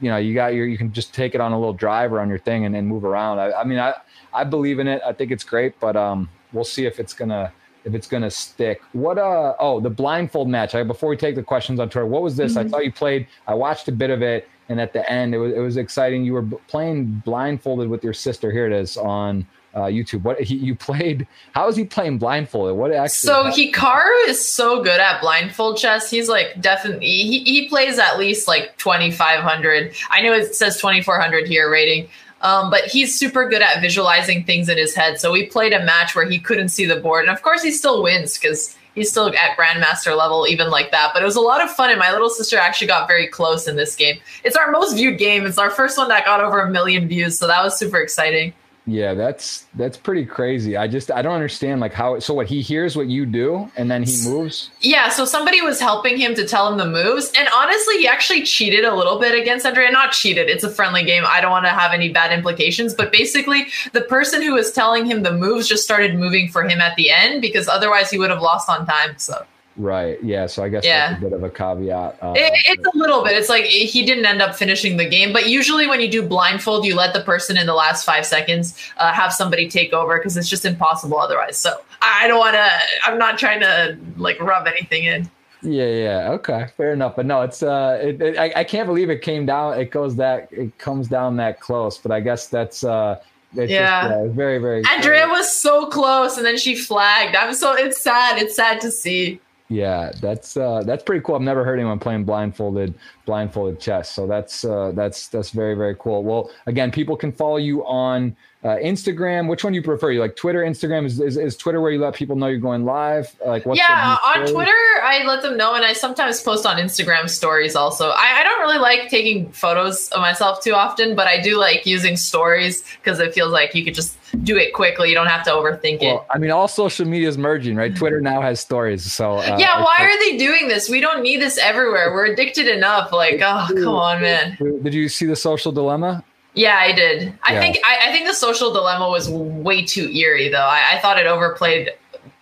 you know you got your you can just take it on a little drive or on your thing and, and move around I, I mean i i believe in it i think it's great but um we'll see if it's gonna if it's gonna stick what uh oh the blindfold match I, before we take the questions on twitter what was this i Mhm. saw you played i watched a bit of it and at the end it was it was exciting you were playing blindfolded with your sister here it is on uh, YouTube. What he, you played? How is he playing blindfolded? What actually? So Hikaru is so good at blindfold chess. He's like definitely he, he plays at least like 2500. I know it says 2400 here rating. Um, but he's super good at visualizing things in his head. So we played a match where he couldn't see the board. And of course he still wins because he's still at grandmaster level even like that. But it was a lot of fun and my little sister actually got very close in this game. It's our most viewed game. It's our first one that got over a million views, so that was super exciting. Yeah, that's that's pretty crazy. I just I don't understand like how so what he hears what you do and then he moves. Yeah, so somebody was helping him to tell him the moves, and honestly, he actually cheated a little bit against Andrea. Not cheated; it's a friendly game. I don't want to have any bad implications, but basically, the person who was telling him the moves just started moving for him at the end because otherwise he would have lost on time. So Right. Yeah. So I guess Yeah. that's a bit of a caveat. Uh, it, it's a little bit. It's like he didn't end up finishing the game, but usually when you do blindfold, you let the person in the last five seconds uh, have somebody take over because it's just impossible otherwise. So I don't want to. I'm not trying to like rub anything in. yeah. Yeah. Okay. Fair enough. But no, it's uh, it, it, I, I can't believe it came down. It goes that it comes down that close. But I guess that's uh, it's Yeah. Just, yeah very very. Andrea was so close, and then she flagged. I'm so it's sad. It's sad to see. Yeah, that's uh, that's pretty cool. I've never heard anyone playing blindfolded blindfolded chess, so that's uh, that's that's very very cool. Well, again, people can follow you on uh, Instagram. Which one do you prefer? You like Twitter, Instagram? Is, is is Twitter where you let people know you're going live? Like what's yeah, on Twitter, I let them know, and I sometimes post on Instagram stories also. I, I don't really like taking photos of myself too often, but I do like using stories because it feels like you could just do it quickly. You don't have to overthink it. Well, I mean, all social media is merging, right? Twitter now has stories, so uh, yeah, I- why are they doing this? We don't need this everywhere. We're addicted enough. Like, oh, come on, man. Did you see the social dilemma? Yeah, I did. I Yeah. think I, I think the social dilemma was way too eerie, though. I, I thought it overplayed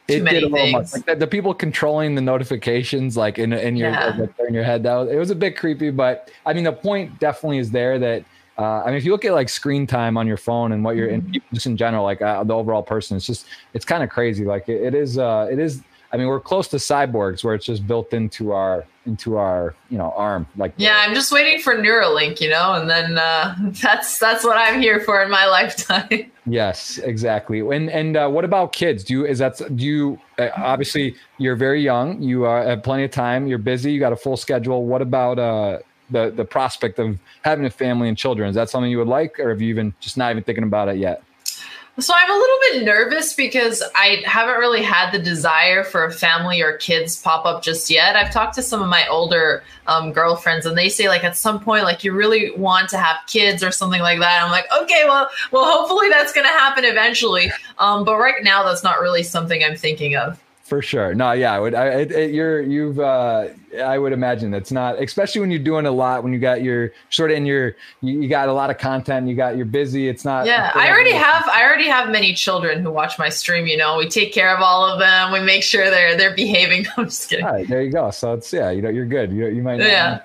too it many did a little much. things. Like the, the people controlling the notifications, like in in your Yeah. in your head, that was, it was a bit creepy. But I mean, the point definitely is there that uh, I mean, if you look at like screen time on your phone and what you're Mm-hmm. in, just in general, like uh, the overall person, it's just it's kind of crazy. Like it, it is, uh, it is. I mean, we're close to cyborgs where it's just built into our into our you know arm. Like Yeah, I'm just waiting for Neuralink, you know, and then uh, that's that's what I'm here for in my lifetime. Yes, exactly. And and uh, what about kids? Do you is that do you uh, obviously you're very young. You uh, have plenty of time. You're busy. You got a full schedule. What about uh the the prospect of having a family and children? Is that something you would like, or have you even just not even thinking about it yet? So I'm a little bit nervous because I haven't really had the desire for a family or kids pop up just yet. I've talked to some of my older um, girlfriends, and they say like at some point, like you really want to have kids or something like that. I'm like, okay, well, well, hopefully that's going to happen eventually. Um, but right now, that's not really something I'm thinking of for sure. No, yeah, I would. I, it, it, you're, you've. Uh, I would imagine that's not, especially when you're doing a lot. When you got your sort of in your, you, you got a lot of content. You got you're busy. It's not. Yeah, I already have. I already have many children who watch my stream. You know, we take care of all of them. We make sure they're they're behaving. I'm just kidding. All right, there you go. So it's yeah, you know, you're good. You you might. yeah.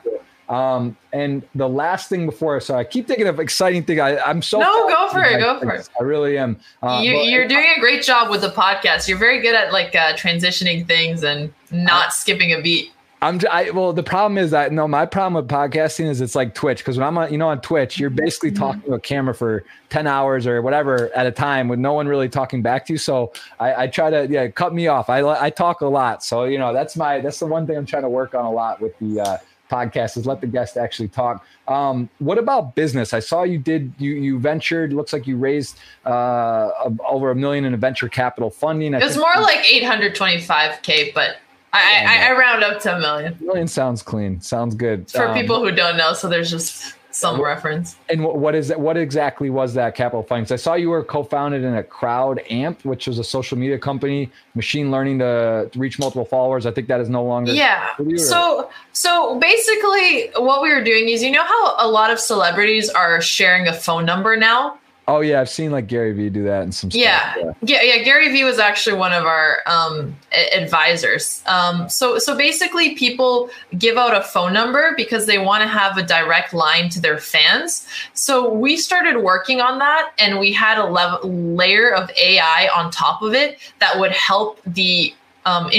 Um, and the last thing before, so I keep thinking of exciting thing. I, I'm so no, go for it, go for it. I really am. Uh, you, are doing a great job with the podcast. You're very good at like uh, transitioning things and not uh, skipping a beat. I'm I, well. The problem is that no, my problem with podcasting is it's like Twitch because when I'm on, you know, on Twitch, you're basically mm-hmm. talking to a camera for ten hours or whatever at a time with no one really talking back to you. So I, I try to yeah, cut me off. I I talk a lot, so you know that's my that's the one thing I'm trying to work on a lot with the uh, podcast is let the guest actually talk. Um, what about business? I saw you did you you ventured. Looks like you raised uh, over a million in a venture capital funding. I it was more like 825k, but I, I, I, round up to a million. A million sounds clean. Sounds good for um, people who don't know. So there's just some reference. And what, what is that? What exactly was that capital finance? I saw you were co-founded in a CrowdAmp, which was a social media company, machine learning to, to reach multiple followers. I think that is no longer. Yeah. So so basically, what we were doing is, you know how a lot of celebrities are sharing a phone number now. Oh yeah, I've seen like Gary Vee do that and some yeah. stuff. Yeah. yeah, yeah, Gary Vee was actually one of our um, advisors. Um, so so basically, people give out a phone number because they want to have a direct line to their fans. So we started working on that, and we had a level, layer of AI on top of it that would help the um,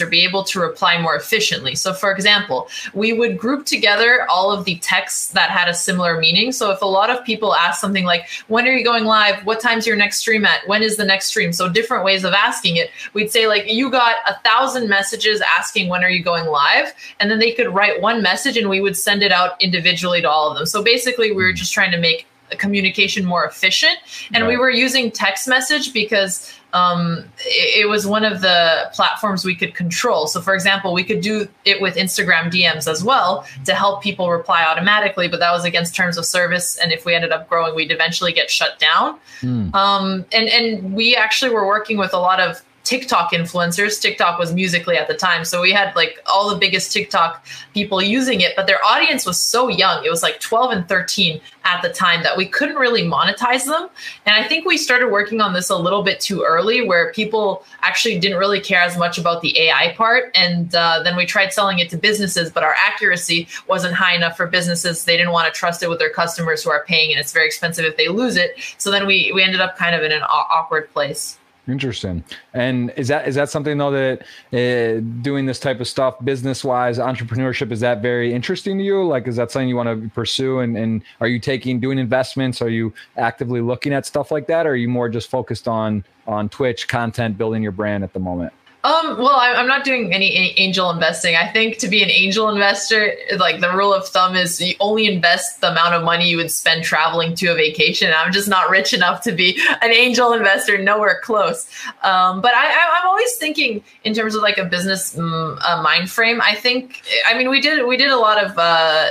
or be able to reply more efficiently. So, for example, we would group together all of the texts that had a similar meaning. So, if a lot of people ask something like, When are you going live? What time's your next stream at? When is the next stream? So, different ways of asking it. We'd say, like, you got a thousand messages asking, When are you going live? And then they could write one message and we would send it out individually to all of them. So, basically, we were just trying to make communication more efficient. And right. we were using text message because um, it, it, was one of the platforms we could control. So, for example, we could do it with Instagram DMs as well to help people reply automatically, but that was against terms of service. And if we ended up growing, we'd eventually get shut down. Mm. Um, and and we actually were working with a lot of TikTok influencers. TikTok was Musical.ly at the time. So we had like all the biggest TikTok people using it, but their audience was so young. It was like 12 and 13 at the time that we couldn't really monetize them. And I think we started working on this a little bit too early where people actually didn't really care as much about the AI part. And uh, then we tried selling it to businesses, but our accuracy wasn't high enough for businesses. They didn't want to trust it with their customers who are paying, and it's very expensive if they lose it. So then we, we ended up kind of in an awkward place. Interesting. And is that is that something though that uh, doing this type of stuff, business wise, entrepreneurship, is that very interesting to you? Like, is that something you want to pursue? And and are you taking doing investments? Are you actively looking at stuff like that? Or are you more just focused on on Twitch content, building your brand at the moment? Um, well, I'm not doing any angel investing. I think to be an angel investor, like the rule of thumb is you only invest the amount of money you would spend traveling to a vacation. I'm just not rich enough to be an angel investor, nowhere close. Um, but I, am always thinking in terms of like a business um, mind frame. I think, I mean, we did we did a lot of. Uh,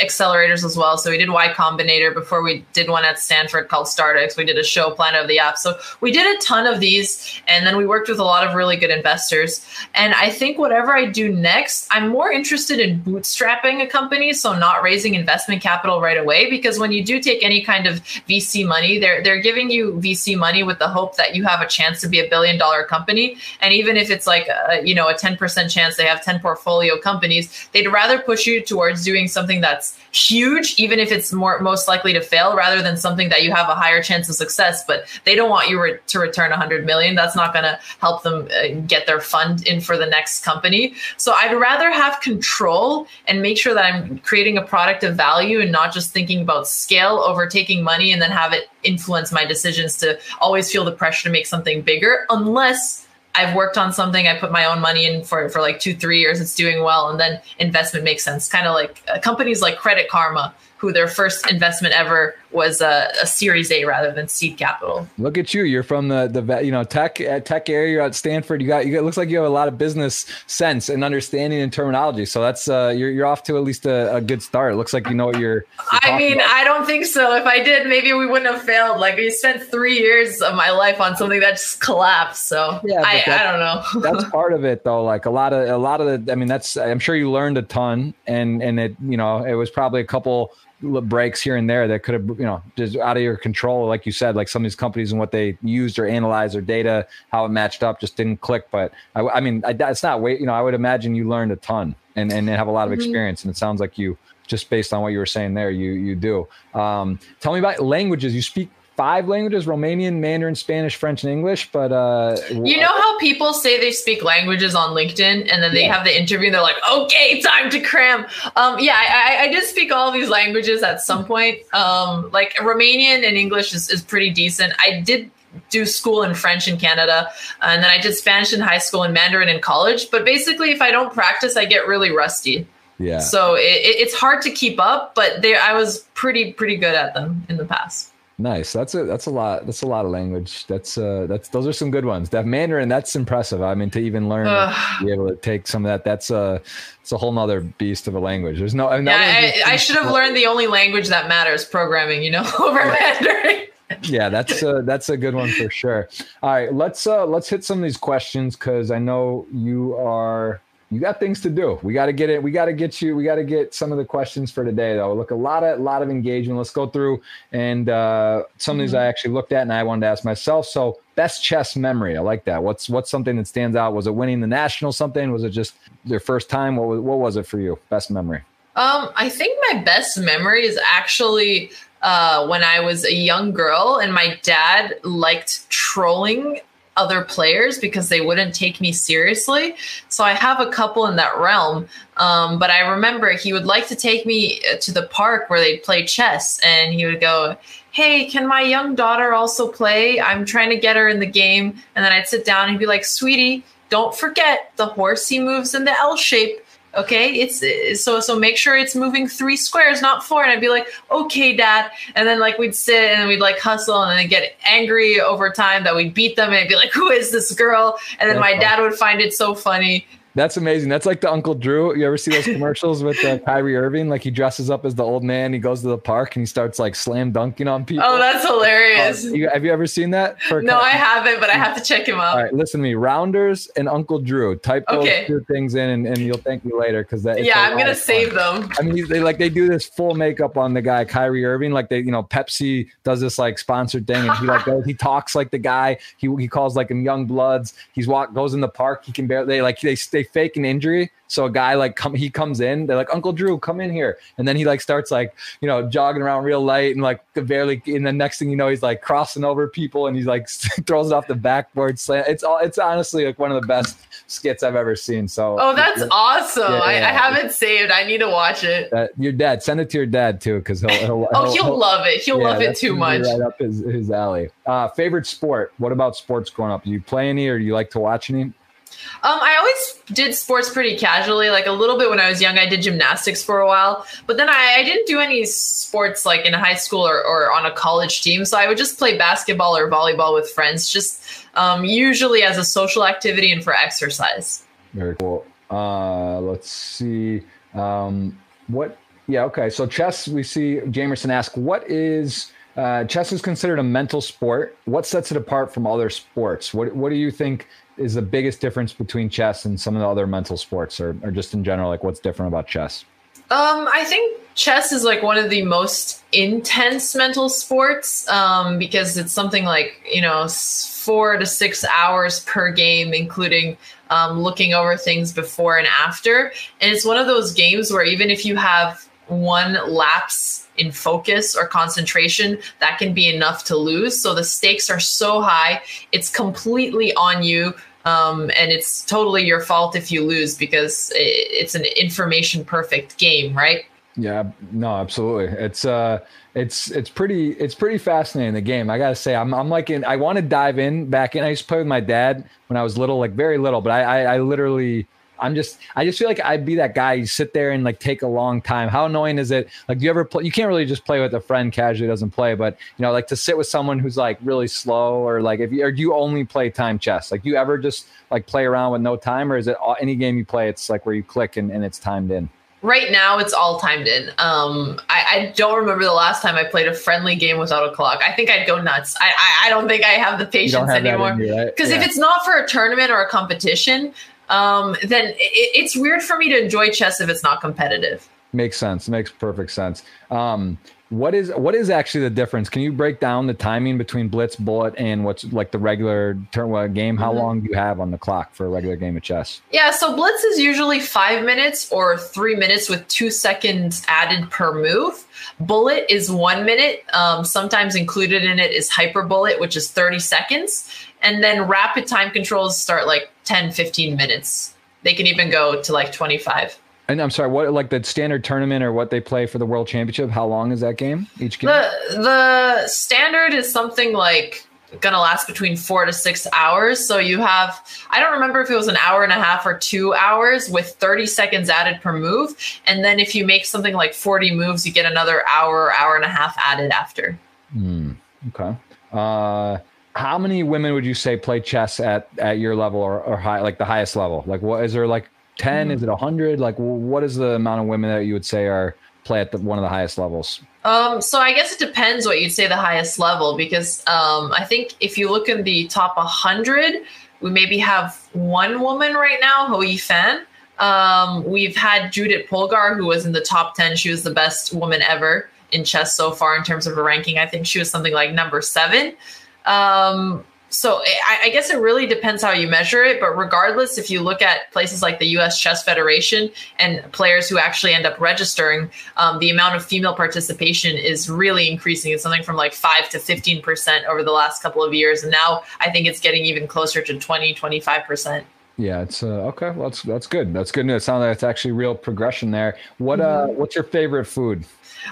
accelerators as well. So we did Y Combinator before we did one at Stanford called StartX. We did a show Planet of the App. So we did a ton of these, and then we worked with a lot of really good investors. And I think whatever I do next, I'm more interested in bootstrapping a company, so not raising investment capital right away. Because when you do take any kind of VC money, they're they're giving you VC money with the hope that you have a chance to be a billion dollar company. And even if it's like a, you know a 10% chance they have 10 portfolio companies, they'd rather push you towards doing something that that's huge, even if it's more most likely to fail, rather than something that you have a higher chance of success. But they don't want you re- to return 100 million. That's not going to help them uh, get their fund in for the next company. So I'd rather have control and make sure that I'm creating a product of value and not just thinking about scale over taking money and then have it influence my decisions to always feel the pressure to make something bigger, unless I've worked on something, I put my own money in for for like two three years, it's doing well, and then investment makes sense. Kind of like uh, companies like Credit Karma who their first investment ever was a, a, Series A rather than seed capital. Look at you! You're from the the you know tech uh, tech area. You're at Stanford. You got you got, looks like you have a lot of business sense and understanding and terminology. So that's uh, you're you're off to at least a, a good start. It looks like you know what you're. you're I mean, about. I don't think so. If I did, maybe we wouldn't have failed. Like we spent three years of my life on something that just collapsed. So yeah, I, I don't know. that's part of it, though. Like a lot of a lot of the. I mean, that's I'm sure you learned a ton, and and it you know it was probably a couple breaks here and there that could have, you know, just out of your control. Like you said, like some of these companies and what they used or analyzed their data, how it matched up just didn't click. But I, I mean, I, it's not wait, you know, I would imagine you learned a ton and, and have a lot of mm-hmm. experience. And it sounds like you, just based on what you were saying there, you, you do. Um, tell me about languages. You speak five languages Romanian, Mandarin, Spanish, French, and English. But uh, you know how people say they speak languages on LinkedIn and then they yeah. have the interview and they're like, okay, time to cram. Um, yeah, I, I did speak all these languages at some point. Um, like Romanian and English is, is pretty decent. I did do school in French in Canada, and then I did Spanish in high school and Mandarin in college. But basically, if I don't practice, I get really rusty. Yeah. So it, it's hard to keep up, but there I was pretty pretty good at them in the past. Nice. That's a that's a lot. That's a lot of language. That's uh that's those are some good ones. That Mandarin, that's impressive. I mean, to even learn, be able to take some of that. That's a it's a whole nother beast of a language. There's no. Yeah, I, I, should have learned the only language that matters, programming. You know, over Mandarin. yeah, that's a that's a good one for sure. All right, let's uh let's hit some of these questions because I know you are you got things to do. We got to get it. We got to get you. We got to get some of the questions for today, though. Look, a lot of lot of engagement. Let's go through and uh, some mm-hmm. of these I actually looked at and I wanted to ask myself. So, best chess memory. I like that. What's what's something that stands out? Was it winning the national? Something? Was it just your first time? What was what was it for you? Best memory. Um, I think my best memory is actually uh, when I was a young girl and my dad liked trolling other players because they wouldn't take me seriously. So I have a couple in that realm. Um, but I remember he would like to take me uh, to the park where they'd play chess, and he would go, Hey, can my young daughter also play? I'm trying to get her in the game. And then I'd sit down and he'd be like, Sweetie, don't forget the horse he moves in the L shape okay? It's so so make sure it's moving three squares not four. And i'd be like okay dad. And then like we'd sit and we'd like hustle and then get angry over time that we'd beat them. And I'd be like who is this girl? And then my dad would find it so funny that's amazing. That's like the Uncle Drew. You ever see those commercials with uh, Kyrie Irving? Like he dresses up as the old man. He goes to the park and he starts like slam dunking on people. Oh, that's hilarious. Uh, you, have you ever seen that? No, I haven't, but I have to check him out. All right, listen to me. Rounders and Uncle Drew. Type those two things in, and, and you'll thank me later because that. Yeah, I'm gonna save them. I mean, they like they do this full makeup on the guy Kyrie Irving. Like they, you know, Pepsi does this like sponsored thing, and he like goes, he talks like the guy. He he calls like him young bloods. He's walk goes in the park. He can barely they like they they fake an injury so a guy like come he comes in, they're like, Uncle Drew, come in here. And then he like starts like, you know, jogging around real light and like barely and the next thing you know, he's like crossing over people and he's like throws it off the backboard slam. It's all it's honestly like one of the best skits I've ever seen. So Oh, that's awesome. Yeah, I, yeah. I, haven't saved. I need to watch it. Uh, your dad, send it to your dad too, because he'll, he'll, Oh, he'll, he'll, love it. He'll love it too much. Right up his, his alley. Uh favorite sport. What about sports growing up? Do you play any or do you like to watch any? Um, I always did sports pretty casually. Like a little bit when I was young, I did gymnastics for a while, but then I, I didn't do any sports like in high school or, or, on a college team. So I would just play basketball or volleyball with friends, just um, usually as a social activity and for exercise. Very cool. Uh, let's see. Um, what? Yeah. Okay. So chess. We see Jamerson ask, "What is?" Uh, chess is considered a mental sport. What sets it apart from other sports? What What do you think is the biggest difference between chess and some of the other mental sports, or, or just in general, like what's different about chess? Um, I think chess is like one of the most intense mental sports um, because it's something like you know four to six hours per game, including um, looking over things before and after. And it's one of those games where even if you have one lapse in focus or concentration, that can be enough to lose. So the stakes are so high, it's completely on you. Um, and it's totally your fault if you lose because it's an information perfect game, right? Yeah, no, absolutely. It's uh it's it's pretty it's pretty fascinating the game. I gotta say, I'm I'm like in I want to dive in back in. I used to play with my dad when I was little, like very little, but I I, I literally I'm just I just feel like I'd be that guy. You sit there and like take a long time. How annoying is it? Like, do you ever play? You can't really just play with a friend casually doesn't play, but you know, like to sit with someone who's like really slow, or like if you or do you only play time chess? Like, do you ever just like play around with no time, or is it all, any game you play? It's like where you click and, and it's timed in. Right now, it's all timed in. Um, I, I, don't remember the last time I played a friendly game without a clock. I think I'd go nuts. I, I, I don't think I have the patience have anymore. Because right? yeah. if it's not for a tournament or a competition, um, then it, it's weird for me to enjoy chess if it's not competitive. Makes sense. Makes perfect sense. Um, what is what is actually the difference? Can you break down the timing between blitz, bullet, and what's like the regular turn uh, game? How mm-hmm. long do you have on the clock for a regular game of chess? Yeah, so blitz is usually five minutes or three minutes with two seconds added per move. Bullet is one minute. Um, sometimes included in it is hyper bullet, which is 30 seconds. And then rapid time controls start like 10, 15 minutes. They can even go to like 25. And I'm sorry, what like the standard tournament or what they play for the world championship? How long is that game? Each game? The the standard is something like gonna last between four to six hours. So you have I don't remember if it was an hour and a half or two hours with 30 seconds added per move. And then if you make something like 40 moves, you get another hour, hour and a half added after. Mm, okay. Uh how many women would you say play chess at at your level or, or high like the highest level? Like what is there like 10 mm. is it 100 like what is the amount of women that you would say are play at the, one of the highest levels? Um, so i guess it depends what you'd say the highest level because um, i think if you look in the top 100 we maybe have one woman right now Hou Yifan um, we've had judith polgar who was in the top 10 she was the best woman ever in chess so far in terms of her ranking. I think she was something like number seven um, so I, I, guess it really depends how you measure it. But regardless, if you look at places like the U.S. Chess Federation and players who actually end up registering, um, the amount of female participation is really increasing. It's something from like five to fifteen percent over the last couple of years, and now I think it's getting even closer to 20, 25 percent. Yeah, it's uh, okay. Well, that's that's good. That's good news. It sounds like it's actually real progression there. What uh, mm-hmm. what's your favorite food?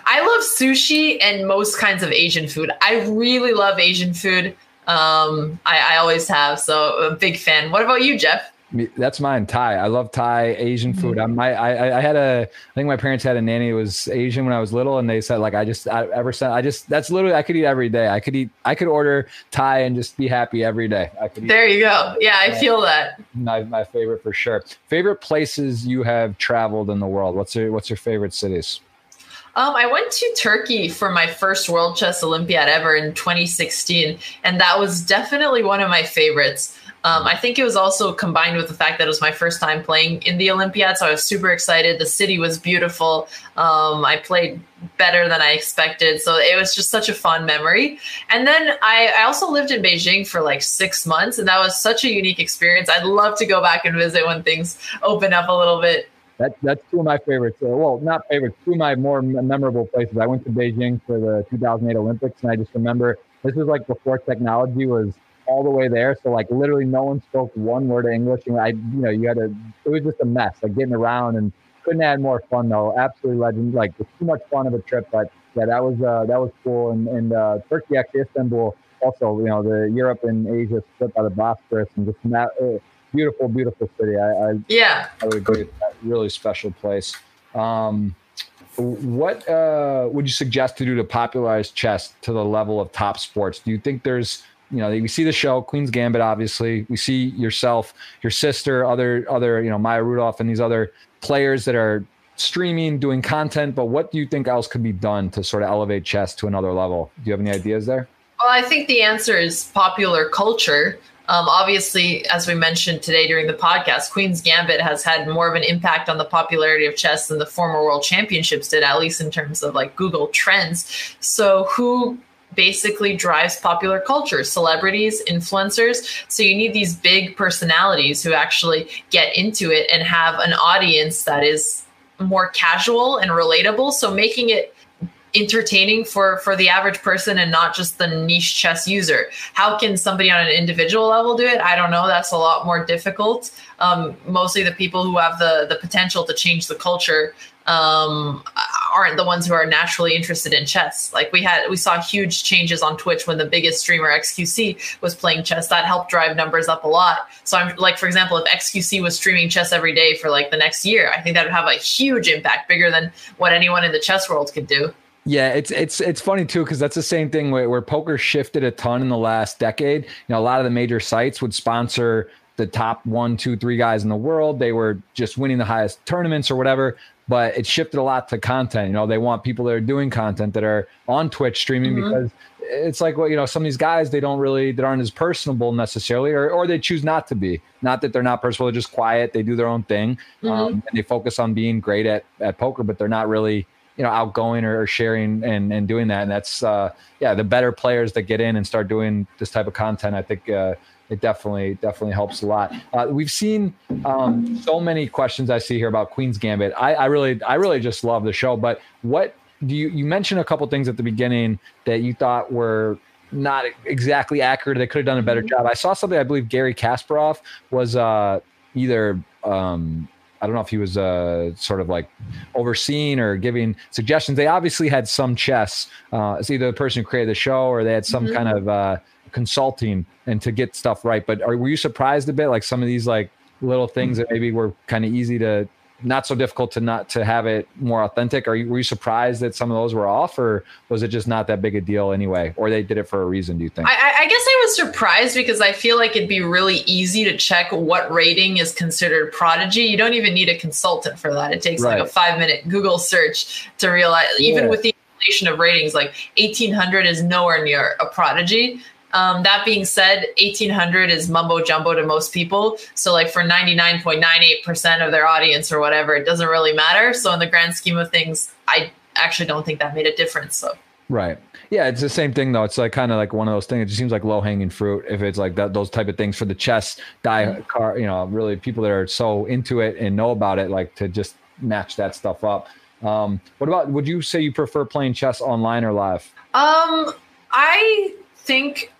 I love sushi and most kinds of Asian food. I really love Asian food. Um, I, I always have. So a big fan. What about you, Jeff? That's mine. Thai. I love Thai Asian mm-hmm. food. Mm-hmm. I, I I had a. I think my parents had a nanny who was Asian when I was little, and they said like I just I, ever since I just that's literally I could eat every day. I could eat. I could order Thai and just be happy every day. I could. Eat, there you go. Yeah, I feel that. My my favorite for sure. Favorite places you have traveled in the world. What's your What's your favorite cities? Um, I went to Turkey for my first World Chess Olympiad ever in 2016, and that was definitely one of my favorites. Um, I think it was also combined with the fact that it was my first time playing in the Olympiad, so I was super excited. The city was beautiful. Um, I played better than I expected, so it was just such a fun memory. And then I, I, also lived in Beijing for like six months, and that was such a unique experience. I'd love to go back and visit when things open up a little bit. That, that's two of my favorites. Uh, well, not favorites, two of my more memorable places. I went to Beijing for the 2008 Olympics, and I just remember this was like before technology was all the way there. So like literally no one spoke one word of English, and I, you know, you had to. It was just a mess, like getting around, and couldn't add more fun though. Absolutely legend. Like it's too much fun of a trip, but yeah, that was uh, that was cool. And, and uh, Turkey, actually, Istanbul, also, you know, the Europe and Asia split by the Bosphorus, and just that. Uh, beautiful, beautiful city. I, I yeah, I would agree. Really special place. Um, what uh, would you suggest to do to popularize chess to the level of top sports? Do you think there's you know we see the show Queen's Gambit obviously we see yourself your sister other other you know Maya Rudolph and these other players that are streaming doing content but what do you think else could be done to sort of elevate chess to another level do you have any ideas there well I think the answer is popular culture um, obviously, as we mentioned today during the podcast, Queen's Gambit has had more of an impact on the popularity of chess than the former World Championships did, at least in terms of like Google Trends. So, who basically drives popular culture? Celebrities influencers. So you need these big personalities who actually get into it and have an audience that is more casual and relatable. So making it entertaining for for the average person and not just the niche chess user how can somebody on an individual level do it i don't know that's a lot more difficult um, mostly the people who have the the potential to change the culture um, aren't the ones who are naturally interested in chess. Like we had, we saw huge changes on Twitch when the biggest streamer XQC was playing chess. That helped drive numbers up a lot. So I'm like, for example, if XQC was streaming chess every day for like the next year, I think that would have a huge impact, bigger than what anyone in the chess world could do. Yeah, it's it's it's funny too because that's the same thing where, where poker shifted a ton in the last decade. You know, a lot of the major sites would sponsor the top one, two, three guys in the world. They were just winning the highest tournaments or whatever. But it shifted a lot to content. You know, they want people that are doing content that are on Twitch streaming mm-hmm. because it's like well, you know, some of these guys they don't really that aren't as personable necessarily, or or they choose not to be. Not that they're not personable, they're just quiet. They do their own thing, mm-hmm. um, and they focus on being great at at poker, but they're not really you know outgoing or, sharing and and doing that. And that's uh yeah the better players that get in and start doing this type of content i think uh it definitely definitely helps a lot. Uh, we've seen um so many questions i see here about queen's gambit. I i really i really just love the show but what do you you mentioned a couple things at the beginning that you thought were not exactly accurate. They could have done a better mm-hmm. job. I saw something i believe Garry kasparov was uh either um I don't know if he was uh, sort of like overseeing or giving suggestions. They obviously had some chess. Uh, it's either the person who created the show or they had some mm-hmm. kind of uh, consulting and to get stuff right. But are, were you surprised a bit, like some of these like little things that maybe were kind of easy to not so difficult to not to have it more authentic? Are you were you surprised that some of those were off, or was it just not that big a deal anyway, or they did it for a reason? Do you think? I, I guess I was surprised because I feel like it'd be really easy to check what rating is considered prodigy. You don't even need a consultant for that. It takes right. like a five minute Google search to realize, even yeah. with the inflation of ratings, like 1800 is nowhere near a prodigy. Um, that being said, 1800 is mumbo jumbo to most people. So, like for 99.98% of their audience or whatever, it doesn't really matter. So, in the grand scheme of things, I actually don't think that made a difference. So, right. Yeah, it's the same thing though. It's like kind of like one of those things. It just seems like low hanging fruit if it's like that, those type of things for the chess die mm-hmm. car. You know, really people that are so into it and know about it, like to just match that stuff up. Um, what about? Would you say you prefer playing chess online or live? Um, I think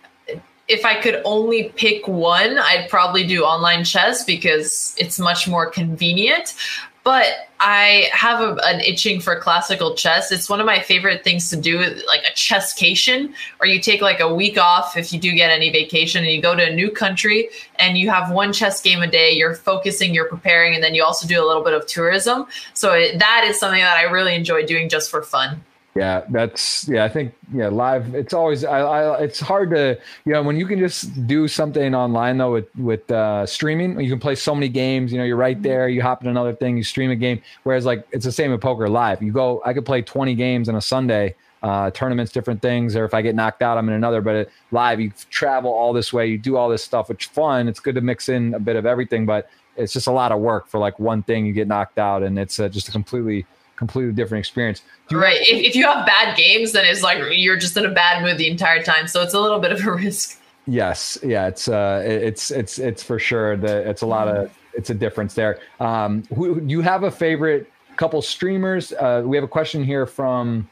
if I could only pick one, I'd probably do online chess because it's much more convenient. But I have a, an itching for classical chess. It's one of my favorite things to do, like a chesscation, or you take like a week off if you do get any vacation and you go to a new country and you have one chess game a day. You're focusing, you're preparing, and then you also do a little bit of tourism. So it, that is something that I really enjoy doing just for fun. Yeah, that's yeah. I think yeah, live. It's always I, I it's hard to you know when you can just do something online though with with uh, streaming. You can play so many games. You know, you're right there. You hop in another thing. You stream a game. Whereas like it's the same with poker live. You go. I could play 20 games on a Sunday. Uh, tournaments, different things, or if I get knocked out, I'm in another. But it, live, you travel all this way, you do all this stuff, which fun. It's good to mix in a bit of everything, but it's just a lot of work for like one thing. You get knocked out, and it's uh, just a completely completely different experience. Right. If, if you have bad games, then it's like you're just in a bad mood the entire time. So it's a little bit of a risk. Yes. Yeah. It's uh, it's it's it's for sure that it's a lot of it's a difference there. Um, who you have a favorite couple streamers? Uh, we have a question here from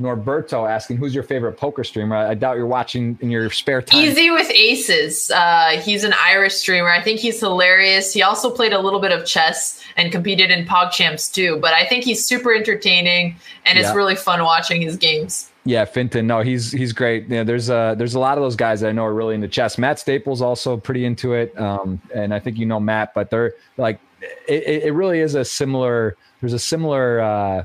Norberto asking, "Who's your favorite poker streamer?" I, I doubt you're watching in your spare time. EasyWithAces. Uh, he's an Irish streamer. I think he's hilarious. He also played a little bit of chess and competed in PogChamps too. But I think he's super entertaining, and yeah. it's really fun watching his games. Yeah, Fintan. No, he's he's great. Yeah, there's a there's a lot of those guys that I know are really into chess. Matt Staples also pretty into it, um, and I think you know Matt. But they're like, it, it really is a similar. There's a similar. Uh,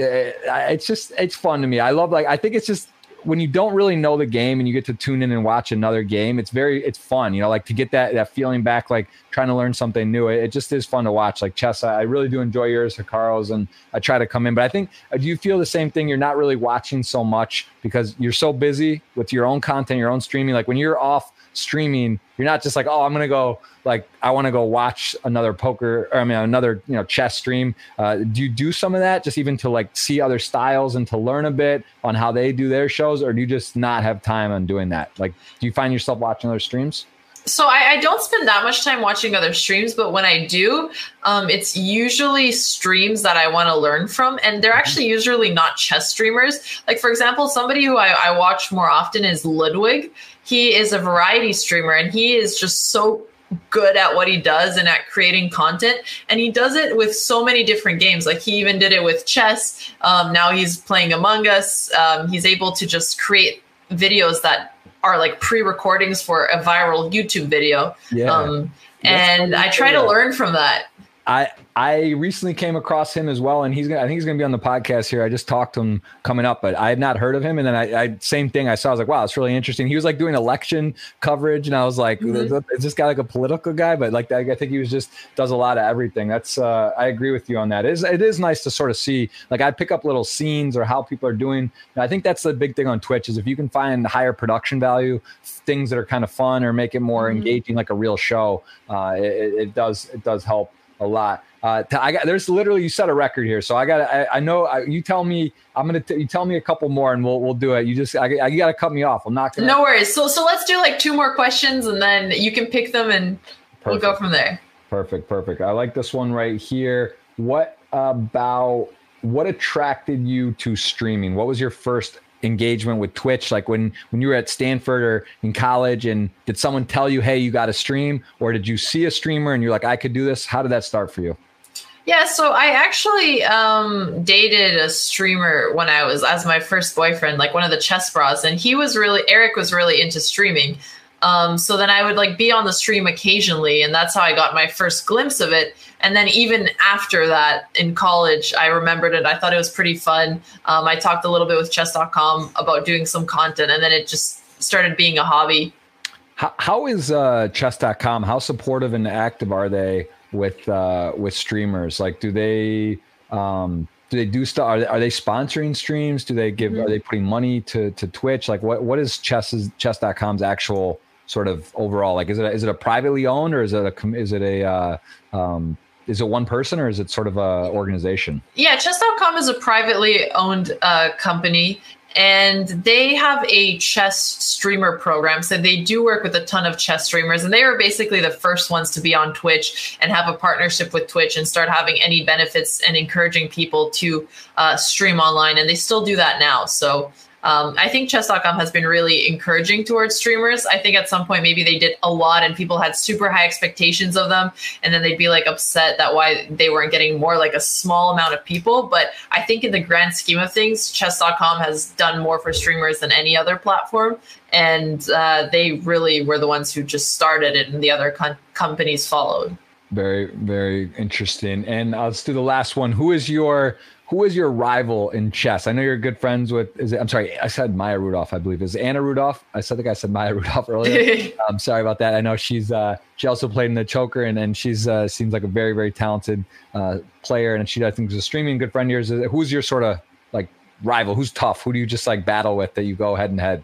it's just it's fun to me. I love like I think it's just when you don't really know the game and you get to tune in and watch another game, it's very it's fun. You know, like to get that that feeling back, like trying to learn something new. It, it just is fun to watch. Like chess, I, I really do enjoy yours, Hikaru's, and I try to come in. But I think uh, do you feel the same thing? You're not really watching so much because you're so busy with your own content, your own streaming. Like when you're off streaming, you're not just like, oh, I'm gonna go like I want to go watch another poker or I mean another you know chess stream. Uh, do you do some of that just even to like see other styles and to learn a bit on how they do their shows, or do you just not have time on doing that? Like, do you find yourself watching other streams? So I, I, don't spend that much time watching other streams, but when I do, um, it's usually streams that I want to learn from, and they're actually usually not chess streamers. Like for example, somebody who I, I watch more often is Ludwig. He is a variety streamer, and he is just so good at what he does and at creating content. And he does it with so many different games. Like he even did it with chess. Um, now he's playing among us. Um, he's able to just create videos that are like pre-recordings for a viral youtube video. Yeah. um, and i try to learn from that I I recently came across him as well, and he's gonna I think he's gonna be on the podcast here. I just talked to him coming up, but I had not heard of him. And then I, I same thing I saw. I was like, wow, it's really interesting. He was like doing election coverage, and I was like, Mhm. is this guy like a political guy? But like I think he was just does a lot of everything. That's uh, I agree with you on that. It is it is nice to sort of see like I pick up little scenes or how people are doing. And I think that's the big thing on Twitch is if you can find higher production value, things that are kind of fun or make it more Mhm. engaging, like a real show. Uh, it- it does it does help a lot. Uh, I got there's literally you set a record here, so I got I, I know I, you tell me I'm gonna t- you tell me a couple more and we'll we'll do it. You just I, I, you got to cut me off. I'm not gonna. no worries so so let's do like two more questions and then you can pick them and we'll go from there Perfect, perfect. I like this one right here. What about what attracted you to streaming? What was your first engagement with Twitch? Like when when you were at Stanford or in college, and did someone tell you, "Hey, you got to stream," or did you see a streamer and you're like, "I could do this"? How did that start for you? Yeah, so I actually um, dated a streamer when I was as my first boyfriend, like one of the chessbrahs, and he was really Eric was really into streaming. Um, so then I would like be on the stream occasionally, and that's how I got my first glimpse of it. And then even after that in college, I remembered it. I thought it was pretty fun. Um, I talked a little bit with chess.com about doing some content, and then it just started being a hobby. How, how is uh, chess.com? How supportive and active are they with uh, with streamers? Like, do they um, do they do stuff? Are they, are they sponsoring streams? Do they give? Mhm. Are they putting money to to Twitch? Like, what what is chess's chess.com's actual sort of overall? Like, is it a, is it a privately owned or is it a is it a uh, um, is it one person or is it sort of a organization? Yeah, chess.com is a privately owned uh, company and they have a chess streamer program. So they do work with a ton of chess streamers and they were basically the first ones to be on Twitch and have a partnership with Twitch and start having any benefits and encouraging people to uh, stream online. And they still do that now. So um, I think chess.com has been really encouraging towards streamers. I think at some point maybe they did a lot and people had super high expectations of them and then they'd be like upset that why they weren't getting more like a small amount of people. But I think in the grand scheme of things, chess.com has done more for streamers than any other platform. And uh, they really were the ones who just started it and the other com- companies followed. Very very interesting. And let's do the last one. Who is your who is your rival in chess? I know you're good friends with. Is it, I'm sorry, I said Maya Rudolph. I believe is Anna Rudolf. I said the guy said Maya Rudolph earlier. I'm sorry about that. I know she's uh, she also played in the choker, and and she's uh, seems like a very very talented uh, player, and she I think is a streaming good friend of yours. Who's your sort of like rival? Who's tough? Who do you just like battle with that you go head and head?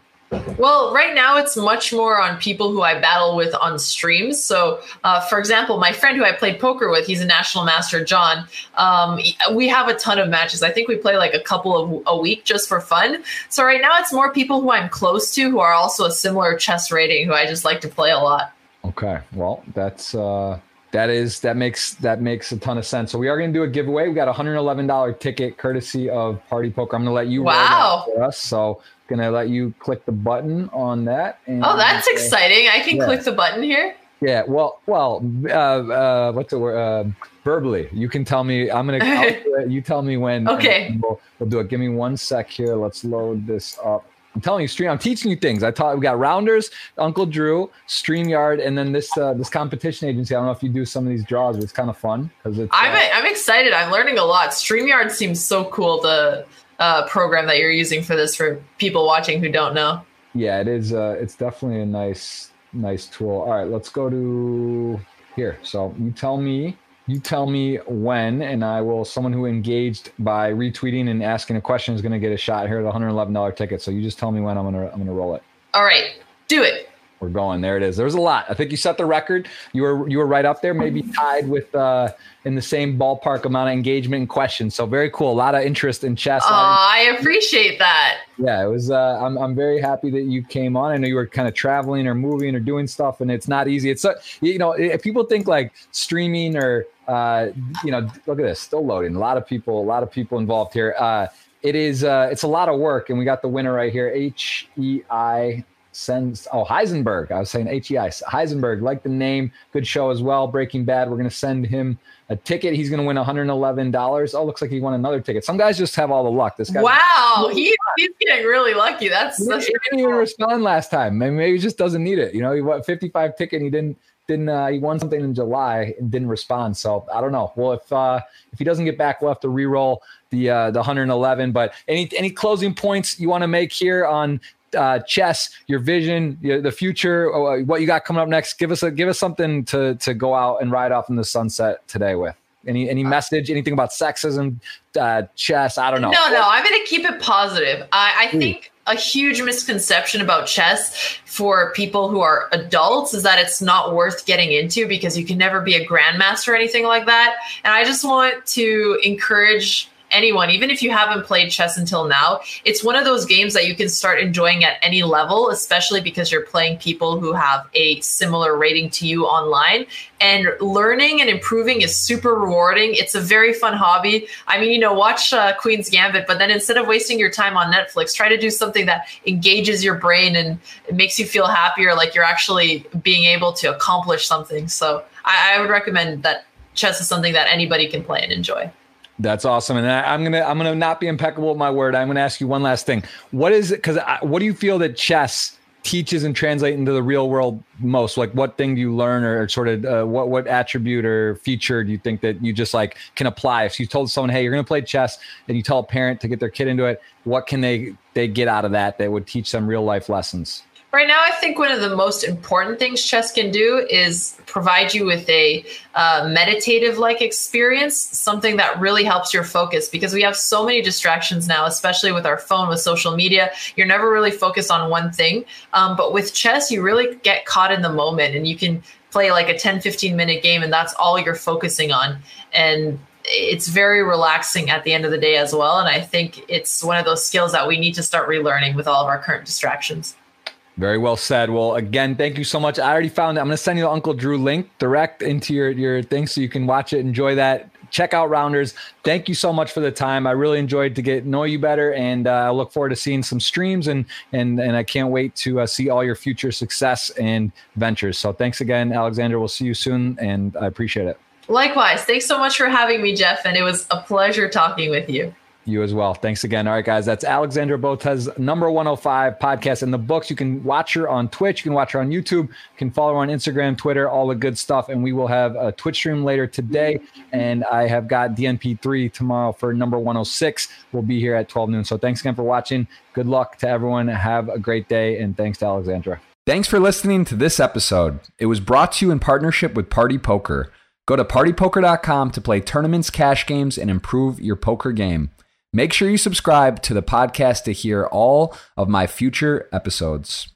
Well, right now it's much more on people who I battle with on streams. So, uh, for example, my friend who I played poker with, he's a national master, John. Um, we have a ton of matches. I think we play like a couple of a week just for fun. So right now it's more people who I'm close to who are also a similar chess rating who I just like to play a lot. Okay, well that's uh, that is that makes that makes a ton of sense. So we are going to do a giveaway. We got a hundred eleven dollar ticket courtesy of Party Poker. I'm going to let you Wow. for us. So going to let you click the button on that. And, Oh, that's uh, exciting! I can yeah. click the button here. Yeah, well, well, uh, uh, what's the word? Uh, verbally, you can tell me. I'm gonna. I'll do it, you tell me when. Okay. We'll, we'll do it. Give me one sec here. Let's load this up. I'm telling you, stream. I'm teaching you things. I taught. We got Rounders, Uncle Drew, Streamyard, and then this uh, this competition agency. I don't know if you do some of these draws, but it's kind of fun because it's. I'm uh, I'm excited. I'm learning a lot. Streamyard seems so cool. The uh, program that you're using for this for people watching who don't know. yeah, it is. Uh, it's definitely a nice nice tool. All right, let's go to here. So you tell me. You tell me when, and I will. Someone who engaged by retweeting and asking a question is going to get a shot here at the hundred eleven dollar ticket. So you just tell me when I'm gonna I'm gonna roll it. All right, do it. We're going. There it is. There was a lot. I think you set the record. You were you were right up there, maybe tied with uh in the same ballpark amount of engagement and questions. So very cool. A lot of interest in chess. A lot of Aw, I appreciate that. yeah it was uh i'm, I'm very happy that you came on i know you were kind of traveling or moving or doing stuff and it's not easy it's uh, you know if people think like streaming or uh you know look at this still loading a lot of people a lot of people involved here uh it is uh it's a lot of work and we got the winner right here h e i sends oh Heisenberg. I was saying H E I Heisenberg. Like the name, good show as well. Breaking Bad. We're gonna send him a ticket. He's gonna win 111 dollars. Oh, looks like he won another ticket. Some guys just have all the luck. This guy. Wow, he, he's getting really lucky. That's he, that's he didn't even respond last time. Maybe, he just doesn't need it. You know, he won 55 ticket. he didn't didn't uh, he won something in July and didn't respond. So I don't know. Well, if uh, if he doesn't get back, we'll have to re-roll the uh, the 111. But any any closing points you want to make here on uh, chess, your vision, your, the future, uh, what you got coming up next? Give us a give us something to to go out and ride off in the sunset today with. Any any message? Anything about sexism, uh, chess? I don't know. No, no. I'm going to keep it positive. I, I think a huge misconception about chess for people who are adults is that it's not worth getting into because you can never be a grandmaster or anything like that. And I just want to encourage anyone, even if you haven't played chess until now, it's one of those games that you can start enjoying at any level, especially because you're playing people who have a similar rating to you online. And learning and improving is super rewarding. It's a very fun hobby. I mean, you know, watch uh, Queen's Gambit, but then instead of wasting your time on Netflix, try to do something that engages your brain and makes you feel happier, like you're actually being able to accomplish something. So I, I would recommend that chess is something that anybody can play and enjoy. That's awesome, and I, am gonna I'm gonna not be impeccable with my word. I'm gonna ask you one last thing. What is it? Because what do you feel that chess teaches and translate into the real world most? Like, what thing do you learn, or sort of uh, what what attribute or feature do you think that you just like can apply? If you told someone, "Hey, you're gonna play chess," and you tell a parent to get their kid into it, what can they they get out of that that would teach them real life lessons? Right now, I think one of the most important things chess can do is provide you with a uh, meditative like experience, something that really helps your focus because we have so many distractions now, especially with our phone, with social media. You're never really focused on one thing. Um, but with chess, you really get caught in the moment and you can play like a 10, 15 minute game, and that's all you're focusing on. And it's very relaxing at the end of the day as well. And I think it's one of those skills that we need to start relearning with all of our current distractions. Very well said. Well, again, thank you so much. I already found it. I'm going to send you the Uncle Drew link direct into your your thing so you can watch it, enjoy that. Check out Rounders. Thank you so much for the time. I really enjoyed to get know you better, and uh, I look forward to seeing some streams and and and I can't wait to uh, see all your future success and ventures. So thanks again, Alexander. We'll see you soon, and I appreciate it. Likewise. Thanks so much for having me, Jeff, and it was a pleasure talking with you. You as well. Thanks again. All right, guys. That's Alexandra Botez, number 105 podcast in the books. You can watch her on Twitch. You can watch her on YouTube. You can follow her on Instagram, Twitter, all the good stuff. And we will have a Twitch stream later today. And I have got DNP3 tomorrow for number 106. We'll be here at 12 noon. So thanks again for watching. Good luck to everyone. Have a great day. And thanks to Alexandra. Thanks for listening to this episode. It was brought to you in partnership with Party Poker. Go to partypoker.com to play tournaments, cash games, and improve your poker game. Make sure you subscribe to the podcast to hear all of my future episodes.